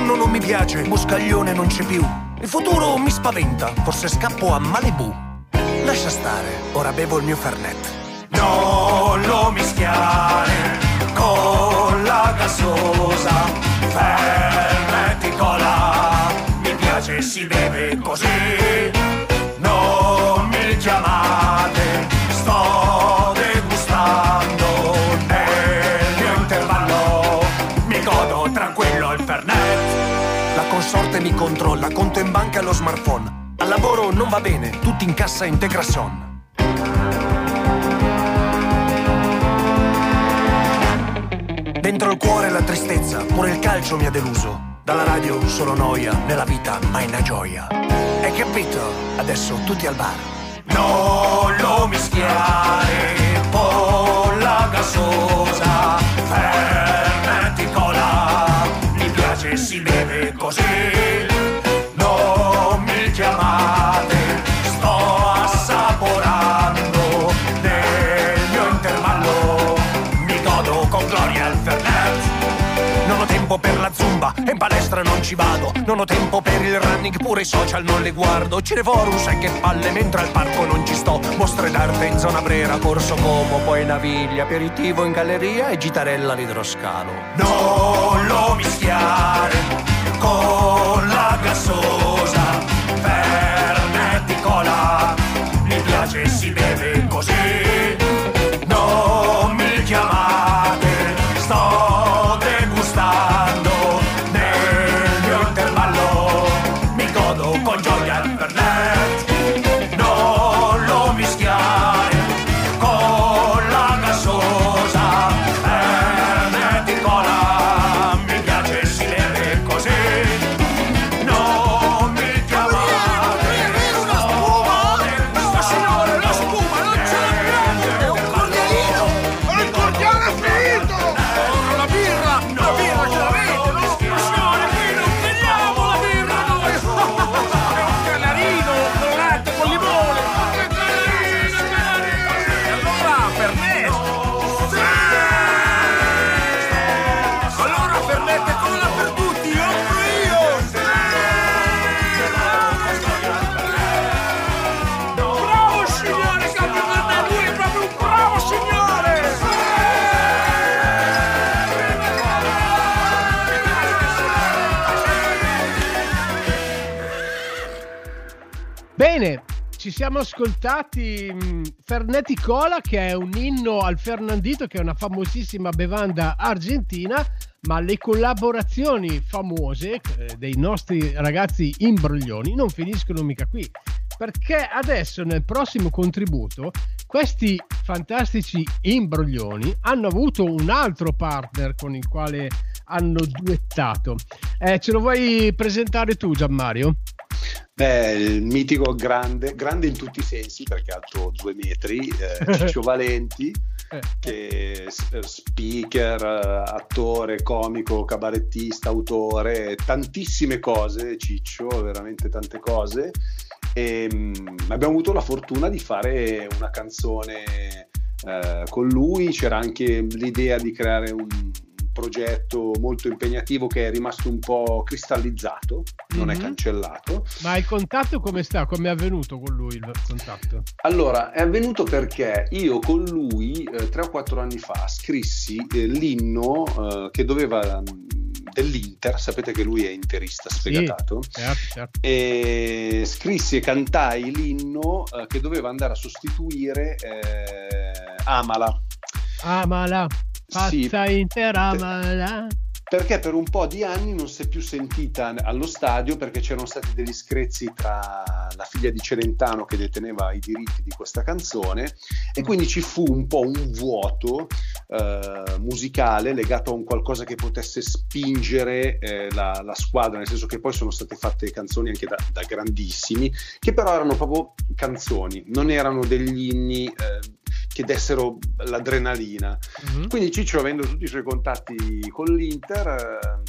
Governo non mi piace, Moscaglione non c'è più. Il futuro mi spaventa, forse scappo a Malibu. Lascia stare, ora bevo il mio Fernet. Non lo mischiare con la gasosa. Fernet e cola, mi piace, si beve così. Non mi chiamate, La consorte mi controlla, conto in banca e lo smartphone. Al lavoro non va bene, tutti in cassa integrazione. Dentro il cuore la tristezza, pure il calcio mi ha deluso. Dalla radio solo noia, nella vita mai una gioia. Hai capito? Adesso tutti al bar. Non lo mischiare con la gasosa. Fernet e cola, mi piace, si così. Non mi chiamate, sto assaporando del mio intervallo. Mi godo con gloria il Fernet. Non ho tempo per la zumba e in palestra non ci vado. Non ho tempo per il running, pure i social non le guardo. Cineforum, sai che palle, mentre al parco non ci sto. Mostre d'arte in zona Brera, Corso Como, poi Naviglia, aperitivo in galleria e gitarella all'idroscalo. Non lo mischiare con la gassosa. Fernetti Cola che è un inno al Fernandito che è una famosissima bevanda argentina ma le collaborazioni famose eh, dei nostri ragazzi imbroglioni non finiscono mica qui perché adesso nel prossimo contributo questi fantastici imbroglioni hanno avuto un altro partner con il quale hanno duettato eh, ce lo vuoi presentare tu Gianmario? Beh, il mitico grande, grande in tutti i sensi perché alto due metri, eh, Ciccio Valenti, Eh, che è s- speaker, eh, attore, comico, cabarettista, autore, tantissime cose, Ciccio, veramente tante cose. E, mm, abbiamo avuto la fortuna di fare una canzone eh, con lui, c'era anche l'idea di creare un progetto molto impegnativo che è rimasto un po' cristallizzato, non è Mhm. cancellato. ma il contatto come sta? come è avvenuto con lui il contatto? Allora, è avvenuto perché io con lui eh, tre o quattro anni fa scrissi eh, l'inno eh, che doveva mh, dell'Inter, sapete che lui è interista sfegatato, certo, certo. e scrissi e cantai l'inno eh, che doveva andare a sostituire eh, Amala. Amala, Sì, pazza intera amala. perché per un po' di anni non si è più sentita allo stadio perché c'erano stati degli screzi tra la figlia di Celentano che deteneva i diritti di questa canzone e quindi ci fu un po' un vuoto eh, musicale legato a un qualcosa che potesse spingere eh, la, la squadra, nel senso che poi sono state fatte canzoni anche da, da grandissimi, che però erano proprio canzoni, non erano degli inni eh, che dessero l'adrenalina. Mhm. Quindi Ciccio, avendo tutti i suoi contatti con l'Inter, ehm,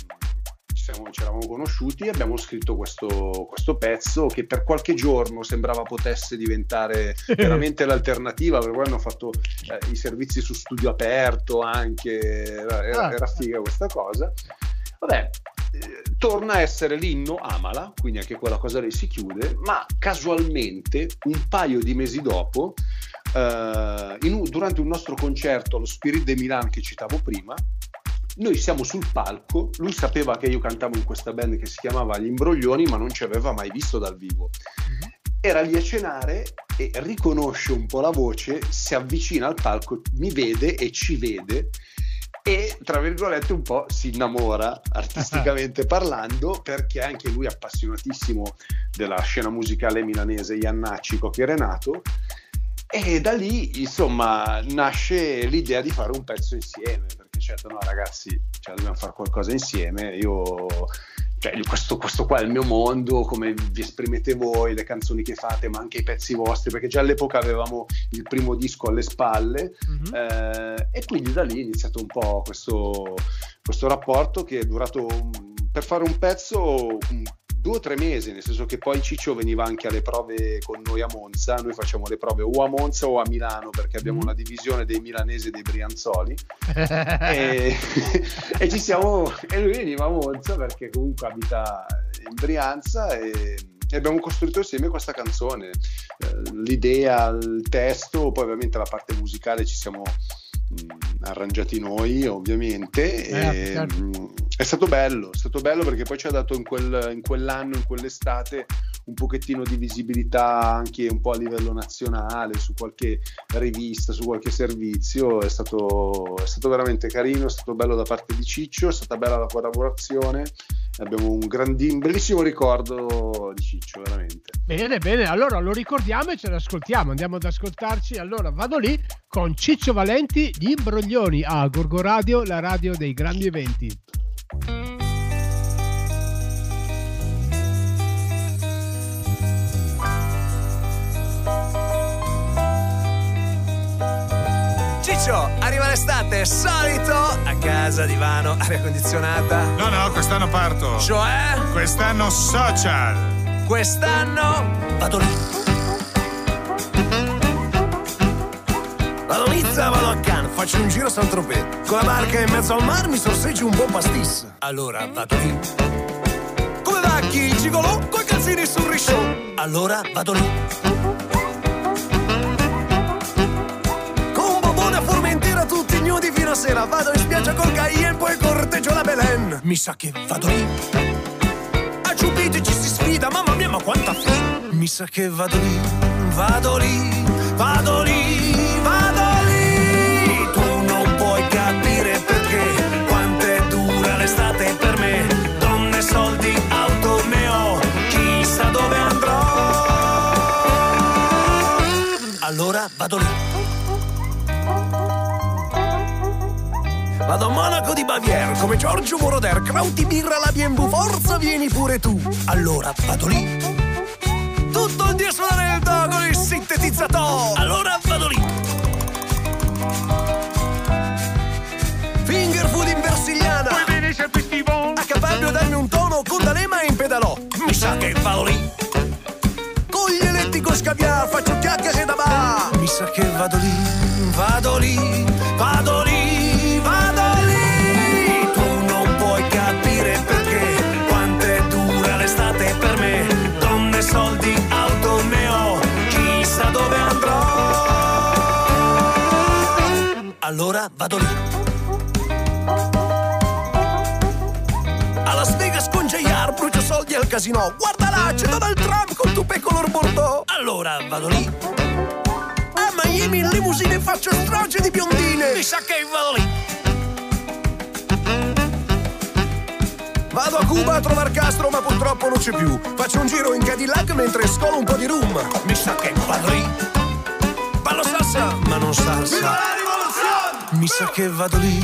ci, siamo, ci eravamo conosciuti e abbiamo scritto questo, questo pezzo che per qualche giorno sembrava potesse diventare veramente l'alternativa, perché poi hanno fatto eh, i servizi su studio aperto anche, era, era- Ah. era figa questa cosa. Vabbè, eh, torna a essere l'inno Amala, quindi anche quella cosa lì si chiude, ma casualmente un paio di mesi dopo, eh, in durante un nostro concerto allo Spirit de Milan che citavo prima, noi siamo sul palco, lui sapeva che io cantavo in questa band che si chiamava Gli Imbroglioni, ma non ci aveva mai visto dal vivo. Era lì a cenare e riconosce un po' la voce, si avvicina al palco, mi vede e ci vede e tra virgolette un po' si innamora <laughs> artisticamente parlando perché anche lui è appassionatissimo della scena musicale milanese Iannacci, Cocchi Renato e da lì insomma nasce l'idea di fare un pezzo insieme perché certo no ragazzi cioè, dobbiamo fare qualcosa insieme io cioè, questo, questo qua è il mio mondo, come vi esprimete voi, le canzoni che fate, ma anche i pezzi vostri, perché già all'epoca avevamo il primo disco alle spalle, Mhm. eh, e quindi da lì è iniziato un po' questo, questo rapporto che è durato per fare un pezzo due o tre mesi, nel senso che poi Ciccio veniva anche alle prove con noi a Monza, noi facciamo le prove o a Monza o a Milano perché abbiamo Mm. una divisione dei milanesi e dei brianzoli <laughs> e, <laughs> e ci siamo e lui veniva a Monza perché comunque abita in Brianza e, abbiamo costruito insieme questa canzone Eh, l'idea, il testo poi ovviamente la parte musicale ci siamo arrangiati noi ovviamente Certo, e, certo. mh, è stato bello è stato bello perché poi ci ha dato in, quel- in quell'anno in quell'estate un pochettino di visibilità anche un po' a livello nazionale su qualche rivista, su qualche servizio, è stato, è stato veramente carino, è stato bello da parte di Ciccio, è stata bella la collaborazione, abbiamo un grandin, bellissimo ricordo di Ciccio, veramente. Bene, bene, allora lo ricordiamo e ce l'ascoltiamo. Andiamo ad ascoltarci. Allora vado lì con Ciccio Valenti, gli imbroglioni a Gorgo Radio, la radio dei grandi eventi. Ciccio, l'estate, solito a casa, divano, aria condizionata. No, no, quest'anno parto. Cioè, Quest'anno social. quest'anno vado lì. Vado Nizza, vado a Cannes, faccio un giro a Saint-Tropez. Con la barca in mezzo al mar mi sorseggio un buon pastis. Allora vado lì. Come va chi gigolò? Coi calzini sul risciò. Allora vado lì. Nudi fino a sera Vado in spiaggia col Cayenne poi corteggio la Belen Mi sa che vado lì A Giubite ci si sfida, mamma mia ma quanta fi Mi sa che vado lì, vado lì, vado lì, vado lì. Tu non puoi capire perché quanto è dura l'estate per me. Donne, soldi, auto, ne ho, chissà dove andrò. Allora vado lì. Vado a Monaco di Baviera come Giorgio Moroder, Crauti birra la BMW, forza vieni pure tu. Allora vado lì. Tutto il dia suonare il do con il sintetizzatore. Allora vado lì. Finger food in versigliana. A cavallo darmi un tono con D'Alema in pedalò. Mi sa che vado lì. Con gli eletti con scaviar faccio chiacchiere da bar. Mi sa che vado lì, vado lì, Allora vado lì. A Las Vegas con brucio soldi al casino. Guarda là, c'è Donald Trump con tupè color bordeaux. Allora vado lì. A Miami in limousine faccio strage di biondine. Mi sa che vado lì. Vado a Cuba a trovare Castro, ma purtroppo non c'è più. Faccio un giro in Cadillac mentre scolo un po' di rum. Mi sa che vado lì. Ballo salsa, ma non salsa. Viva la rivoluzione! Mi sa che vado lì,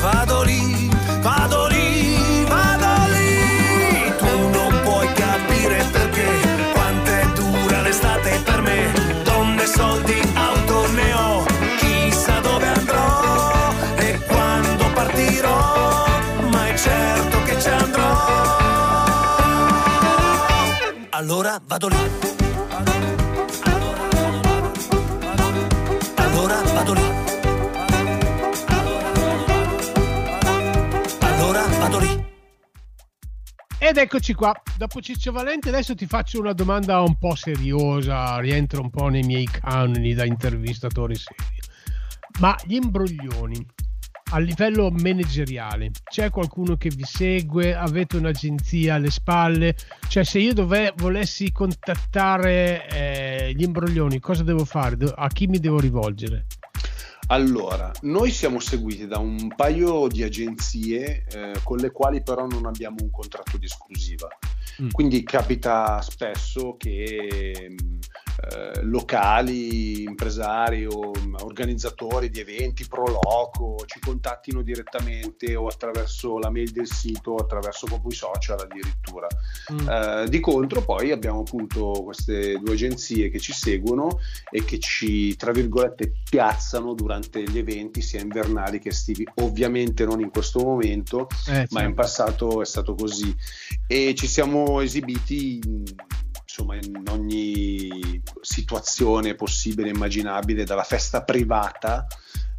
vado lì, vado lì, vado lì. Tu non puoi capire perché quanto è dura l'estate per me. Donne, soldi, auto, ne ho, chissà dove andrò e quando partirò, ma è certo che ci andrò. Allora vado lì. Allora vado lì. Lì. Ed eccoci qua, dopo Ciccio Valente adesso ti faccio una domanda un po' seriosa, rientra un po' nei miei canoni da intervistatore serio. Ma gli imbroglioni a livello manageriale, c'è qualcuno che vi segue? Avete un'agenzia alle spalle? Cioè se io dove, volessi contattare eh, gli imbroglioni, cosa devo fare? A chi mi devo rivolgere? Allora, noi siamo seguiti da un paio di agenzie eh, con le quali però non abbiamo un contratto di esclusiva. Mm. Quindi capita spesso che mh, eh, locali, impresari o mh, organizzatori di eventi pro loco ci contattino direttamente o attraverso la mail del sito o attraverso proprio i social addirittura. Mm. Eh, di contro poi abbiamo appunto queste due agenzie che ci seguono e che ci, tra virgolette, piazzano durante gli eventi sia invernali che estivi. Ovviamente non in questo momento, Eh, ma in certo. passato è stato così. E ci siamo esibiti insomma in ogni situazione possibile e immaginabile, dalla festa privata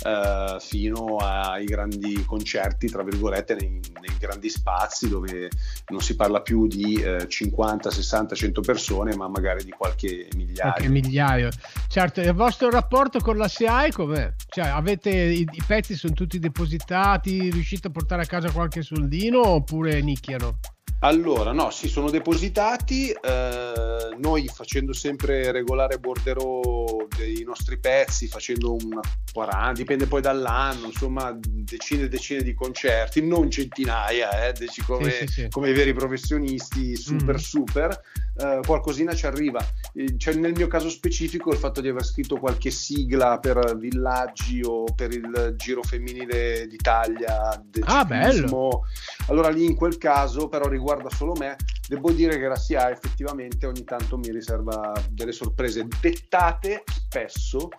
eh, fino ai grandi concerti, tra virgolette, nei, nei grandi spazi dove non si parla più di eh, 50, 60, 100 persone, ma magari di qualche migliaio. Qualche migliaio. Certo, il vostro rapporto con la SIAE com'è? Cioè, avete i, i pezzi sono tutti depositati, riuscite a portare a casa qualche soldino oppure nicchiano? Allora, no, si sono depositati, eh, noi facendo sempre regolare borderò dei nostri pezzi, facendo una 40, dipende poi dall'anno, insomma, decine e decine di concerti, non centinaia, eh, come, Sì, sì, sì. come veri professionisti, super Mm. super, eh, qualcosina ci arriva. Eh, Cioè, nel mio caso specifico il fatto di aver scritto qualche sigla per villaggi o per il Giro Femminile d'Italia del Ah, ciclismo, allora lì in quel caso però riguarda solo me, devo dire che la SIA effettivamente ogni tanto mi riserva delle sorprese dettate spesso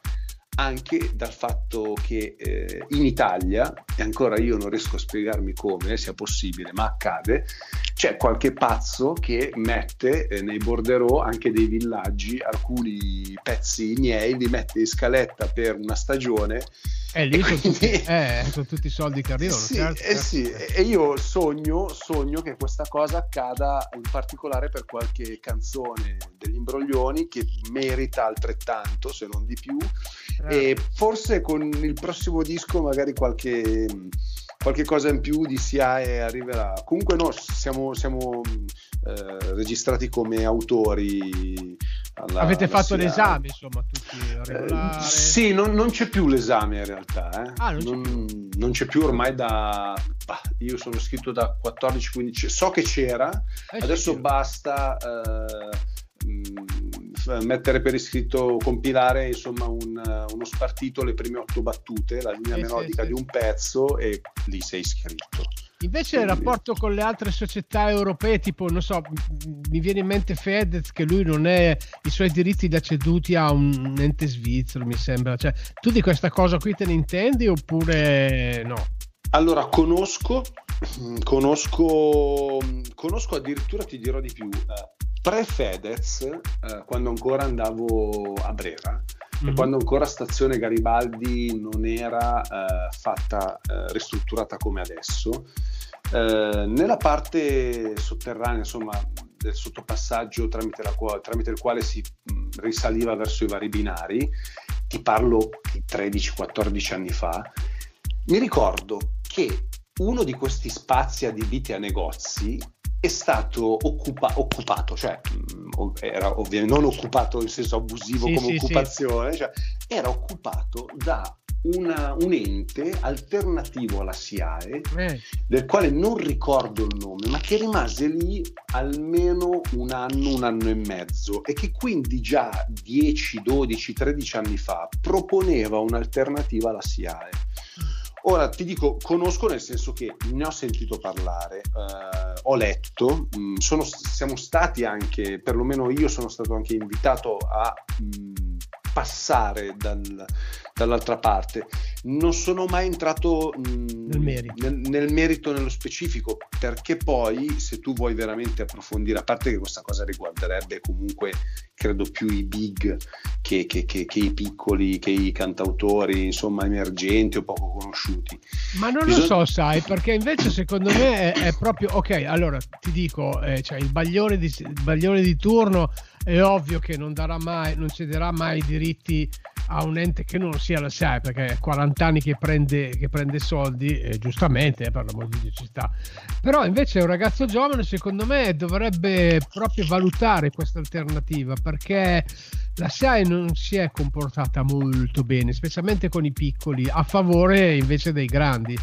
anche dal fatto che eh, in Italia, e ancora io non riesco a spiegarmi come sia possibile, ma accade, c'è qualche pazzo che mette eh, nei borderò anche dei villaggi alcuni pezzi miei, li mette in scaletta per una stagione Eh, lì sono, tutti, quindi- eh, sono tutti i soldi che arrivano. sì, certo, eh certo. sì, e io sogno, sogno che questa cosa accada in particolare per qualche canzone degli imbroglioni che merita altrettanto, se non di più. Eh. E forse con il prossimo disco magari qualche, qualche cosa in più di SIAE arriverà. Comunque no, siamo, siamo eh, registrati come autori alla- Avete alla fatto SIAE. l'esame, insomma, tutti Eh, sì, non, non c'è più l'esame in realtà. eh. Ah, non c'è non, non c'è più ormai da... bah, io sono iscritto da 14-15... So che c'era, Eh, sì, adesso sì. basta eh, f- mettere per iscritto, compilare insomma un, uno spartito, le prime otto battute, la linea Sì, sì, melodica sì. di un pezzo e lì sei iscritto. Invece il rapporto con le altre società europee, tipo, non so, mi viene in mente Fedez che lui non è, i suoi diritti li ha ceduti a un ente svizzero, mi sembra. Cioè, tu di questa cosa qui te ne intendi oppure no? Allora, conosco, <clears throat> conosco, conosco addirittura, ti dirò di più, eh, pre-Fedez, eh, quando ancora andavo a Brera, Mhm. quando ancora stazione Garibaldi non era eh, fatta, eh, ristrutturata come adesso, eh, nella parte sotterranea, insomma, del sottopassaggio tramite, la tramite il quale si mh, risaliva verso i vari binari, ti parlo di 13-14 anni fa, mi ricordo che uno di questi spazi adibiti a negozi è stato occupa- occupato, cioè ov- era ovviamente non occupato in senso abusivo Sì, come sì, sì. occupazione, cioè, era occupato da una- un ente alternativo alla SIAE Eh, del quale non ricordo il nome, ma che rimase lì almeno un anno, un anno e mezzo e che quindi già 10, 12, 13 anni fa proponeva un'alternativa alla SIAE. Ora ti dico, conosco nel senso che ne ho sentito parlare, eh, ho letto, mh, sono- siamo stati anche, perlomeno io sono stato anche invitato a mh, passare dal- dall'altra parte. Non sono mai entrato mh, Nel merito. nel, nel merito, nello specifico, perché poi se tu vuoi veramente approfondire, a parte che questa cosa riguarderebbe comunque, credo più i big che, che- che- che i piccoli, che i cantautori, insomma, emergenti o poco conosciuti. Ma non Bisogna- lo so, sai, perché invece secondo me è, è proprio ok. Allora ti dico, eh, cioè, il, baglione di, il baglione di turno è ovvio che non darà mai, non cederà mai i diritti a un ente che non sia la SIAE, perché è 40 anni che prende, che prende soldi, eh, giustamente, eh, per l'amor di Dio ci. Però invece un ragazzo giovane, secondo me, dovrebbe proprio valutare questa alternativa, perché la SIAE non si è comportata molto bene, specialmente con i piccoli, a favore invece dei grandi.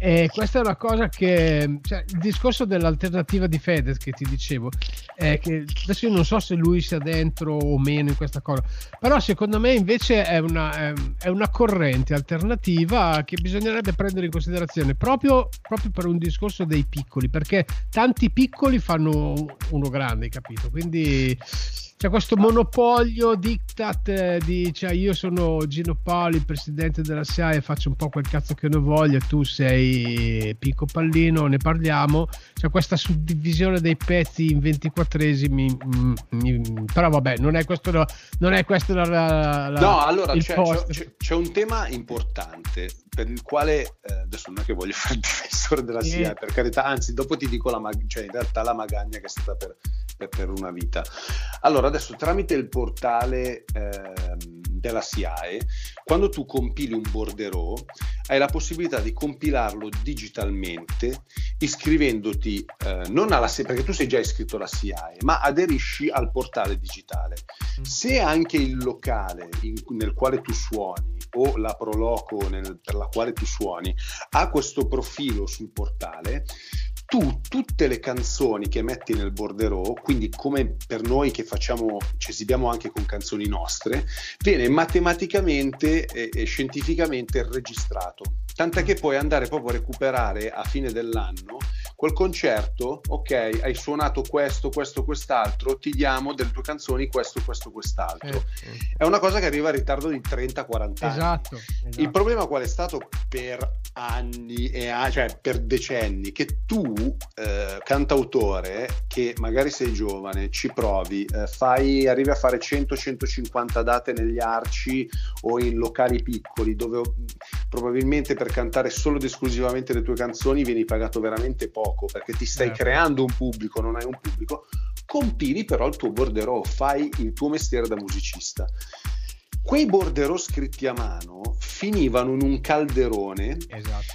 E questa è una cosa che, cioè, il discorso dell'alternativa di Fedez che ti dicevo, è che adesso io non so se lui sia dentro o meno in questa cosa, però secondo me invece è una, è, una corrente alternativa che bisognerebbe prendere in considerazione proprio, proprio per un discorso dei piccoli, perché tanti piccoli fanno uno grande, capito? Quindi c'è questo monopolio diktat eh, di cioè io sono Gino Paoli, presidente della SIAE e faccio un po' quel cazzo che ne voglio, tu sei Picco Pallino, ne parliamo. C'è questa suddivisione dei pezzi in 24esimi, mm, mm, però vabbè, non è questo, la- non è questo la, la- la- No, allora c'è, c'è- c'è- un tema importante per il quale eh, adesso non è che voglio <laughs> fare il difensore della. SIA, per carità, anzi, dopo ti dico la mag- cioè in realtà la magagna che è stata per, per- per una vita. Allora, adesso tramite il portale ehm, della SIAE, quando tu compili un borderò, hai la possibilità di compilarlo digitalmente iscrivendoti eh, non alla SIAE, perché tu sei già iscritto alla SIAE, ma aderisci al portale digitale. Se anche il locale in- nel quale tu suoni o la proloco nel- per la quale tu suoni ha questo profilo sul portale, tu tutte le canzoni che metti nel borderò, quindi come per noi che facciamo, ci esibiamo anche con canzoni nostre, viene matematicamente e, e scientificamente registrato. Tant'è che puoi andare proprio a recuperare a fine dell'anno quel concerto, ok, hai suonato questo, questo, quest'altro, ti diamo delle tue canzoni questo, questo, quest'altro. Eh, È una cosa che arriva in ritardo di 30-40 anni. esatto, esatto. Il problema qual è stato per anni e a- cioè per decenni che tu eh, cantautore che magari sei giovane ci provi eh, fai, arrivi a fare 100-150 date negli arci o in locali piccoli dove probabilmente per cantare solo ed esclusivamente le tue canzoni vieni pagato veramente poco perché ti stai Certo. creando un pubblico non hai un pubblico compili però il tuo borderò fai il tuo mestiere da musicista quei borderò scritti a mano finivano in un calderone esatto.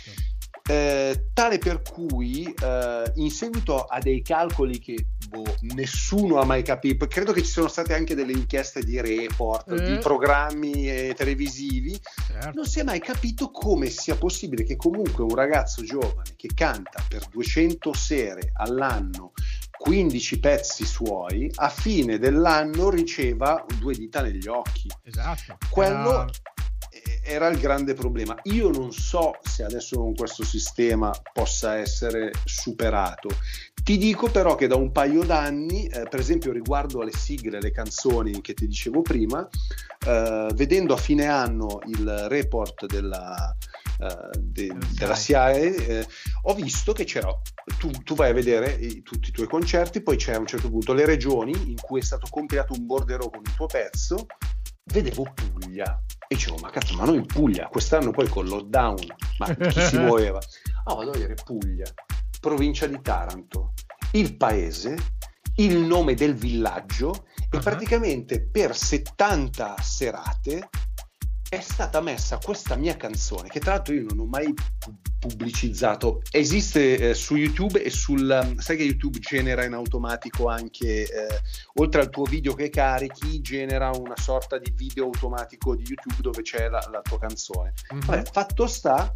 Eh, tale per cui eh, in seguito a dei calcoli che boh, nessuno ha mai capito. Credo che ci siano state anche delle inchieste di report, Eh. di programmi eh, televisivi. Certo. Non si è mai capito come sia possibile che comunque un ragazzo giovane che canta per 200 sere all'anno 15 pezzi suoi, a fine dell'anno riceva due dita negli occhi. Esatto. Quello Era- il grande problema. Io non so se adesso con questo sistema possa essere superato. Ti dico però che da un paio d'anni, eh, per esempio riguardo alle sigle, le canzoni che ti dicevo prima, eh, vedendo a fine anno il report della, eh, de- della SIAE, eh, ho visto che c'era, tu, tu vai a vedere i- tutti i tuoi concerti, poi c'è a un certo punto le regioni in cui è stato compilato un borderò con il tuo pezzo, vedevo Puglia. E dicevo ma cazzo ma noi in Puglia quest'anno poi con lockdown ma chi si <laughs> muoveva? Ah vado a vedere Puglia provincia di Taranto il paese il nome del villaggio e praticamente per 70 serate è stata messa questa mia canzone che tra l'altro io non ho mai pu- pubblicizzato esiste eh, su YouTube e sul um, sai che YouTube genera in automatico anche eh, oltre al tuo video che carichi genera una sorta di video automatico di YouTube dove c'è la, la tua canzone Mhm. Vabbè, fatto sta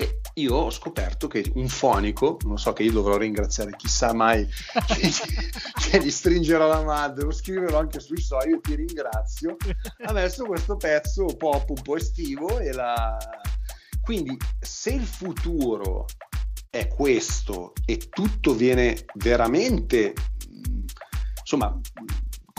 che io ho scoperto che un fonico, non so che io dovrò ringraziare chissà mai <laughs> che, gli stringerò la mano, devo scriverlo anche sui so, io ti ringrazio, ha messo questo pezzo pop un po' estivo e la... Quindi se il futuro è questo e tutto viene veramente, insomma,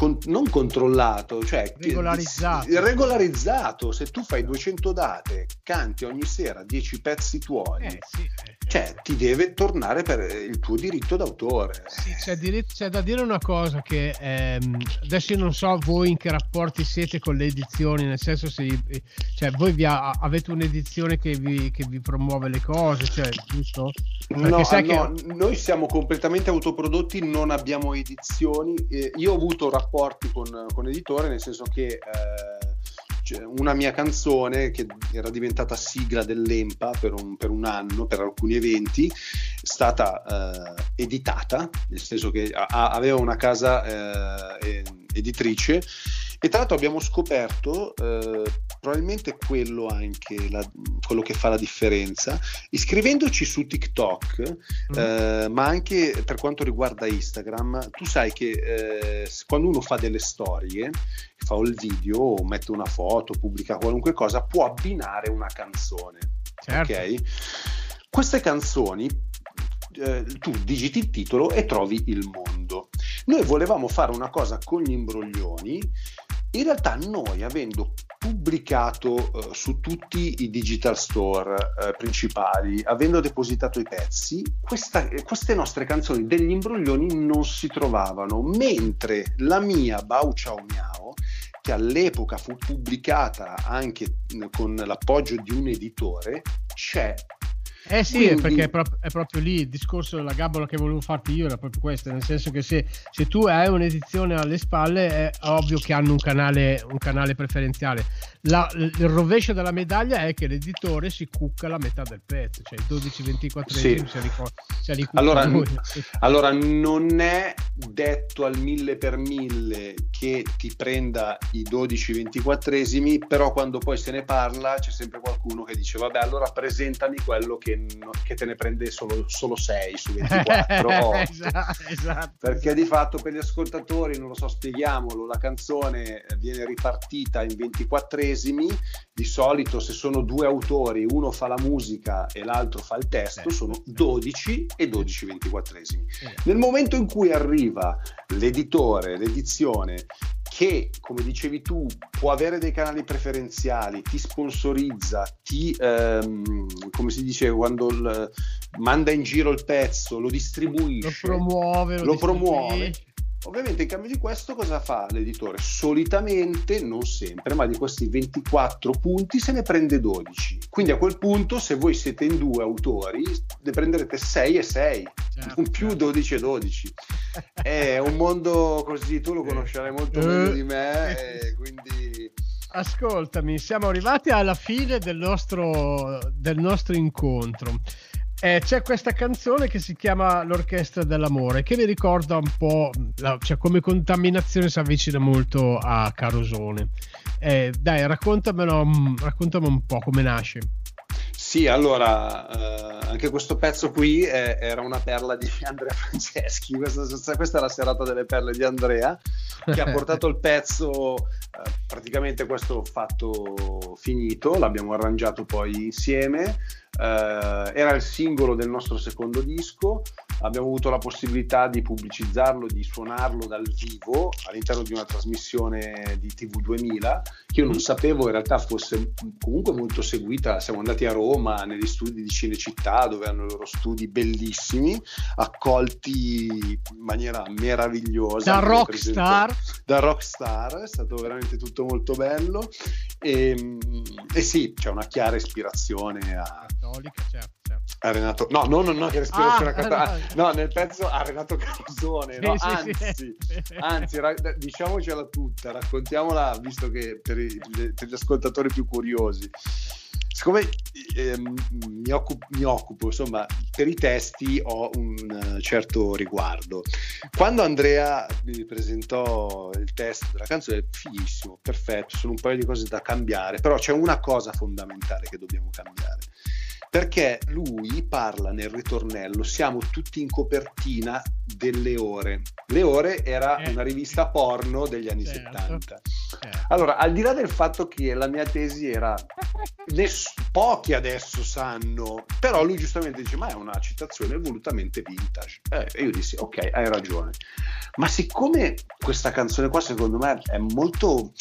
con- non controllato, cioè Regolarizzato. regolarizzato. Se tu fai 200 date, canti ogni sera 10 pezzi tuoi, Eh, sì, eh, cioè ti deve tornare per il tuo diritto d'autore. Sì, c'è, dire- c'è da dire una cosa che ehm, adesso io non so voi in che rapporti siete con le edizioni, nel senso se eh, cioè, voi vi ha- avete un'edizione che vi, che vi promuove le cose, cioè, giusto? Perché No, sai che- no, noi siamo completamente autoprodotti, non abbiamo edizioni. Eh, io ho avuto rapporti con, con editore, nel senso che eh, una mia canzone che era diventata sigla dell'EMPA per un, per un anno, per alcuni eventi, è stata eh, editata, nel senso che a- aveva una casa eh, editrice. E tra l'altro abbiamo scoperto eh, probabilmente quello anche la- quello che fa la differenza iscrivendoci su TikTok, Mm. eh, ma anche per quanto riguarda Instagram, tu sai che eh, quando uno fa delle storie, fa il video, mette una foto, pubblica qualunque cosa, può abbinare una canzone. Certo. Ok? Queste canzoni, eh, tu digiti il titolo e trovi il mondo. Noi volevamo fare una cosa con gli imbroglioni. In realtà, noi avendo pubblicato eh, su tutti i digital store eh, principali, avendo depositato i pezzi, questa- queste nostre canzoni degli imbroglioni non si trovavano, mentre la mia Bau Ciao Miao, che all'epoca fu pubblicata anche con l'appoggio di un editore, c'è. Eh sì, Quindi- perché è, prop- è proprio lì il discorso della gabola che volevo farti io era proprio questo, nel senso che se, se tu hai un'edizione alle spalle è ovvio che hanno un canale, un canale preferenziale. La- il rovescio della medaglia è che l'editore si cucca la metà del pezzo, cioè il 12-24 Sì. se li, se li Allora, lui. Allora, non è detto al mille per mille che ti prenda i 12-24esimi, però quando poi se ne parla c'è sempre qualcuno che dice vabbè allora presentami quello che, no- che te ne prende solo, solo 6 su 24 o 8. esatto, esatto. Perché di fatto per gli ascoltatori, non lo so, spieghiamolo, la canzone viene ripartita in 24esimi, di solito se sono due autori, uno fa la musica e l'altro fa il testo, Sì. sono 12 e 12 24esimi. Sì. Nel momento in cui arriva l'editore, l'edizione, che come dicevi tu può avere dei canali preferenziali, ti sponsorizza, ti, ehm, come si dice, quando il- manda in giro il pezzo, lo Lo distribuisce, promuove, lo, lo promuove. Ovviamente in cambio di questo cosa fa l'editore? Solitamente, non sempre, ma di questi 24 punti se ne prende 12. Quindi a quel punto se voi siete in due autori ne prenderete 6 e 6, Certo, non più certo. 12 e 12. È un mondo così, tu lo conoscerai molto Eh. meglio di me, e quindi... Ascoltami, siamo arrivati alla fine del nostro, del nostro incontro. Eh, c'è questa canzone che si chiama L'Orchestra dell'Amore, che mi ricorda un po', la, cioè come contaminazione si avvicina molto a Carosone. Eh, dai, raccontamelo, mm, raccontami un po' come nasce. Sì, allora, eh, anche questo pezzo qui è, era una perla di <laughs> Andrea Franceschi, questa, questa, è la serata delle perle di Andrea, che ha portato il pezzo, eh, praticamente questo fatto finito, l'abbiamo arrangiato poi insieme, eh, era il singolo del nostro secondo disco, abbiamo avuto la possibilità di pubblicizzarlo, di suonarlo dal vivo all'interno di una trasmissione di TV 2000 che io non sapevo in realtà fosse comunque molto seguita. Siamo andati a Roma negli studi di Cinecittà dove hanno i loro studi bellissimi, accolti in maniera meravigliosa. Da rockstar. Da rockstar, è stato veramente tutto molto bello e, e sì, c'è una chiara ispirazione a... Cattolica, certo. certo. A Renato, no, no, no, no, che respirazione Ah, cattolica. no, nel pezzo a Renato Carosone, no? Sì, sì, anzi, sì. anzi ra- diciamocela tutta, raccontiamola visto che per, per gli ascoltatori più curiosi. Siccome ehm, mi, occupo, mi occupo, insomma, per i testi ho un eh, certo riguardo. Quando Andrea mi presentò il testo della canzone, fighissimo, perfetto, sono un paio di cose da cambiare, però c'è una cosa fondamentale che dobbiamo cambiare perché lui parla nel ritornello, siamo tutti in copertina delle ore. Le ore era Eh. una rivista porno degli anni Certo. 70. Certo. Allora, al di là del fatto che la mia tesi era ness- pochi adesso sanno, però lui giustamente dice: Ma è una citazione volutamente vintage. Eh, e io dissi: Ok, hai ragione. Ma siccome questa canzone qua, secondo me, è molto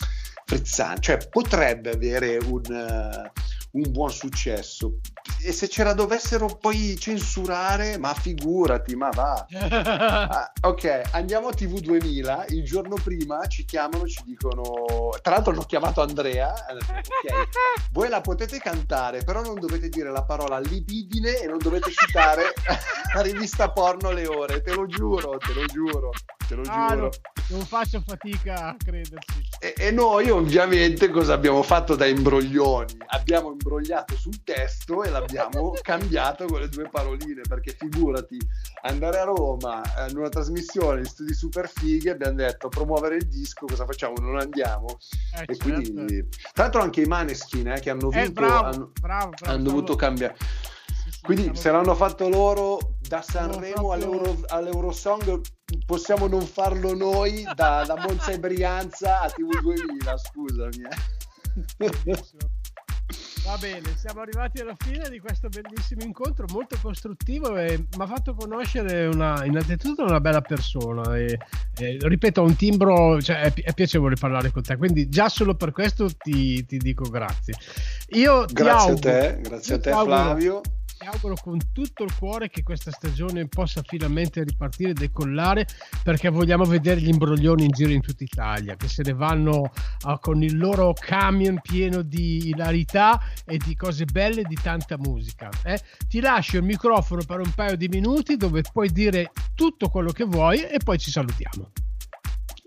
frizzante, cioè potrebbe avere un, eh, un buon successo. E se ce la dovessero poi censurare, ma figurati, ma va. <laughs> Ah, ok, andiamo a TV 2000. Il giorno prima ci chiamano, ci dicono. Tra l'altro, hanno chiamato Andrea. e hanno detto, Ok, <laughs> voi la potete cantare, però non dovete dire la parola libidine e non dovete citare <laughs> la rivista porno le ore. Te lo giuro, te lo giuro, te lo Ah, giuro. no, non faccio fatica a crederci. E, e noi ovviamente cosa abbiamo fatto da imbroglioni? Abbiamo imbrogliato sul testo e l'abbiamo <laughs> cambiato con le due paroline, perché figurati, andare a Roma eh, in una trasmissione in studi super fighi, abbiamo detto promuovere il disco, cosa facciamo? Non andiamo. Eh, E certo. quindi, tra l'altro anche i Maneskin eh, che hanno Eh, vinto bravo, hanno, bravo, bravo, hanno dovuto cambiare. Quindi stavo- se l'hanno fatto loro da Sanremo all'Euro, all'Eurosong, possiamo non farlo noi da, da Monza e Brianza a TV 2000, scusami. eh. <laughs> Va bene, siamo arrivati alla fine di questo bellissimo incontro, molto costruttivo e mi ha fatto conoscere una, innanzitutto una bella persona. E, e, ripeto, un timbro, cioè, è, pi- è piacevole parlare con te, quindi già solo per questo ti, ti dico grazie. Io ti Grazie a auguro- te, grazie a te ti Flavio. Ti auguro con tutto il cuore che questa stagione possa finalmente ripartire e decollare perché vogliamo vedere gli imbroglioni in giro in tutta Italia che se ne vanno ah, con il loro camion pieno di ilarità e di cose belle e di tanta musica. eh. Ti lascio il microfono per un paio di minuti dove puoi dire tutto quello che vuoi e poi ci salutiamo.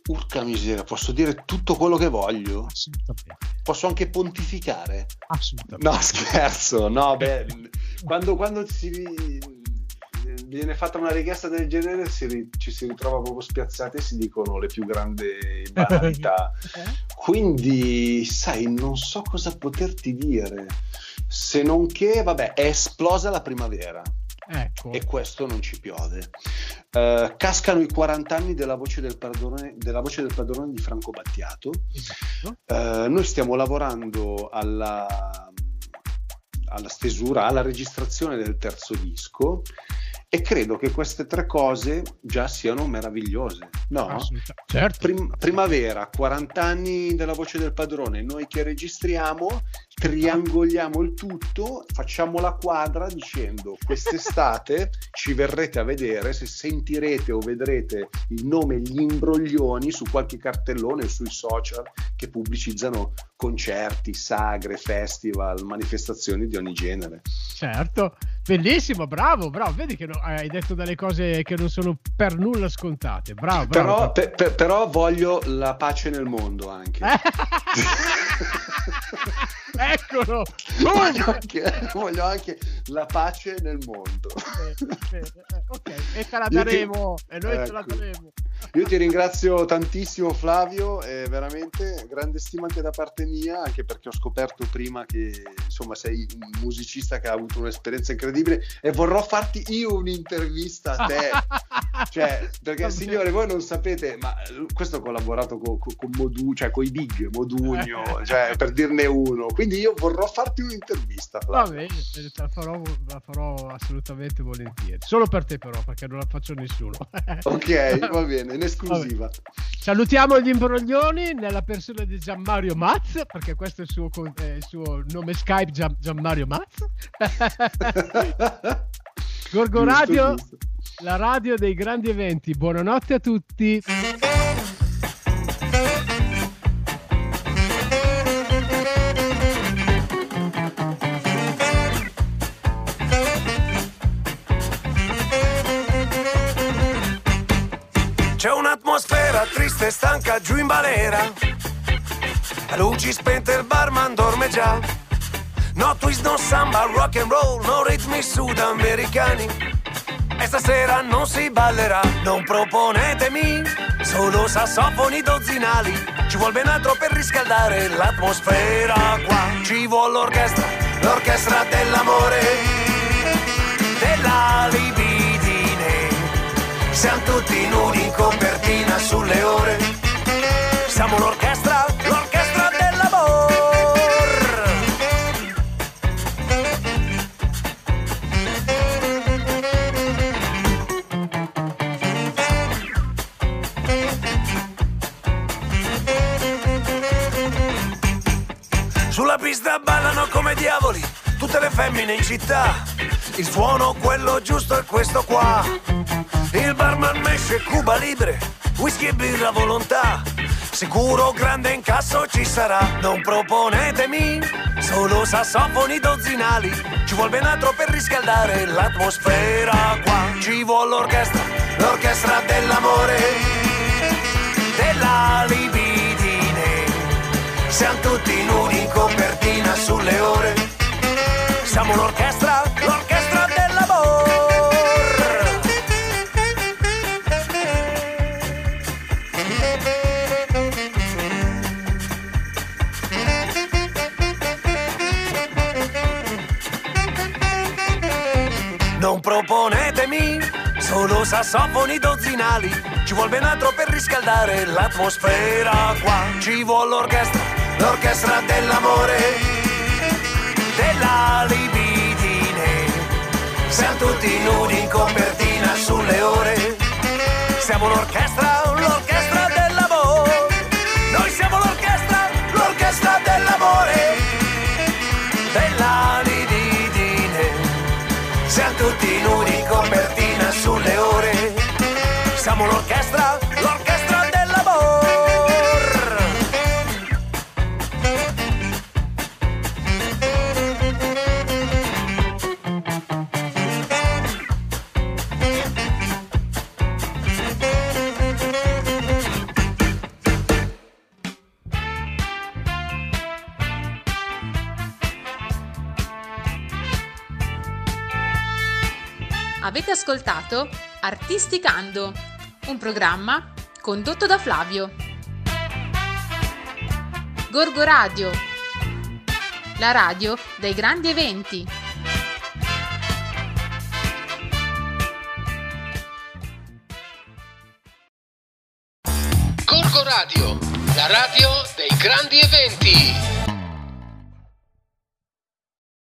Urca miseria, posso dire tutto quello che voglio? Assolutamente. Posso anche pontificare? Assolutamente. No, <laughs> scherzo, no, beh, quando, quando si viene fatta una richiesta del genere si ci si ritrova proprio spiazzati e si dicono le più grandi banalità. <laughs> Quindi, sai, non so cosa poterti dire, se non che, vabbè, è esplosa la primavera Ecco. e questo non ci piove. Eh, cascano i 40 anni della voce del padrone, della voce del padrone di Franco Battiato. Esatto. Eh, noi stiamo lavorando alla, alla stesura, alla registrazione del terzo disco e credo che queste tre cose già siano meravigliose. No? Certo. Prim- primavera, 40 anni della voce del padrone, noi che registriamo, triangoliamo il tutto, facciamo la quadra dicendo quest'estate <laughs> ci verrete a vedere se sentirete o vedrete il nome Gli Imbroglioni su qualche cartellone o sui social che pubblicizzano concerti, sagre, festival, manifestazioni di ogni genere. Certo, Bellissimo, bravo, bravo. Vedi che hai detto delle cose che non sono per nulla scontate. Bravo, bravo. Però, pe- pe- però voglio la pace nel mondo anche. <laughs> <laughs> Eccolo! <laughs> voglio, anche, voglio anche la pace nel mondo. Bene, bene. Eh, ok, e te la Io ti- daremo, e noi te la Ecco. daremo. Io ti ringrazio tantissimo Flavio, è veramente grande stima anche da parte mia, anche perché ho scoperto prima che insomma sei un musicista che ha avuto un'esperienza incredibile e vorrò farti io un'intervista a te. <laughs> Cioè, perché signore, bene. voi non sapete, ma questo ho collaborato con, con, con Modu, cioè con i big, Modugno, <laughs> cioè, per dirne uno. Quindi io vorrò farti un'intervista. Va bene, bene, la farò, la farò assolutamente volentieri. Solo per te però, perché non la faccio a nessuno. <laughs> Ok, va bene, in esclusiva. Salutiamo gli imbroglioni nella persona di Gianmario Maz, perché questo è il suo, è il suo nome Skype Gian, Gianmario Maz. <laughs> Gorgo Giusto, Radio, giusto. la radio dei grandi eventi. Buonanotte a tutti. C'è un'atmosfera triste e stanca giù in balera. Luci spente, il barman dorme già. No twist, no samba, rock and roll, no ritmi sudamericani. E stasera non si ballerà, non proponetemi solo sassofoni dozzinali. Ci vuol ben altro per riscaldare l'atmosfera qua. Ci vuole l'orchestra, l'orchestra dell'amore, della libidine. Siamo tutti nudi in copertina sulle ore. Siamo l'orchestra, l'orchestra dell'amor. Sulla pista ballano come diavoli tutte le femmine in città. Il suono, quello giusto è questo qua. Mesce Cuba Libre, whisky e birra volontà. Sicuro grande incasso ci sarà. Non proponetemi solo sassofoni dozzinali. Ci vuol ben altro per riscaldare l'atmosfera qua. Ci vuole l'orchestra, l'orchestra dell'amore, della libidine. Siamo tutti in copertina sulle ore. Siamo l'orchestra proponetemi solo sassofoni dozzinali. Ci vuol ben altro per riscaldare l'atmosfera qua. Ci vuole l'orchestra, l'orchestra dell'amore, della libidine. Siamo tutti nudi in copertina sulle ore. Siamo l'orchestra, ascoltato Artisticando, un programma condotto da Flavio. Gorgo Radio, la radio dei grandi eventi. Gorgo Radio, la radio dei grandi eventi.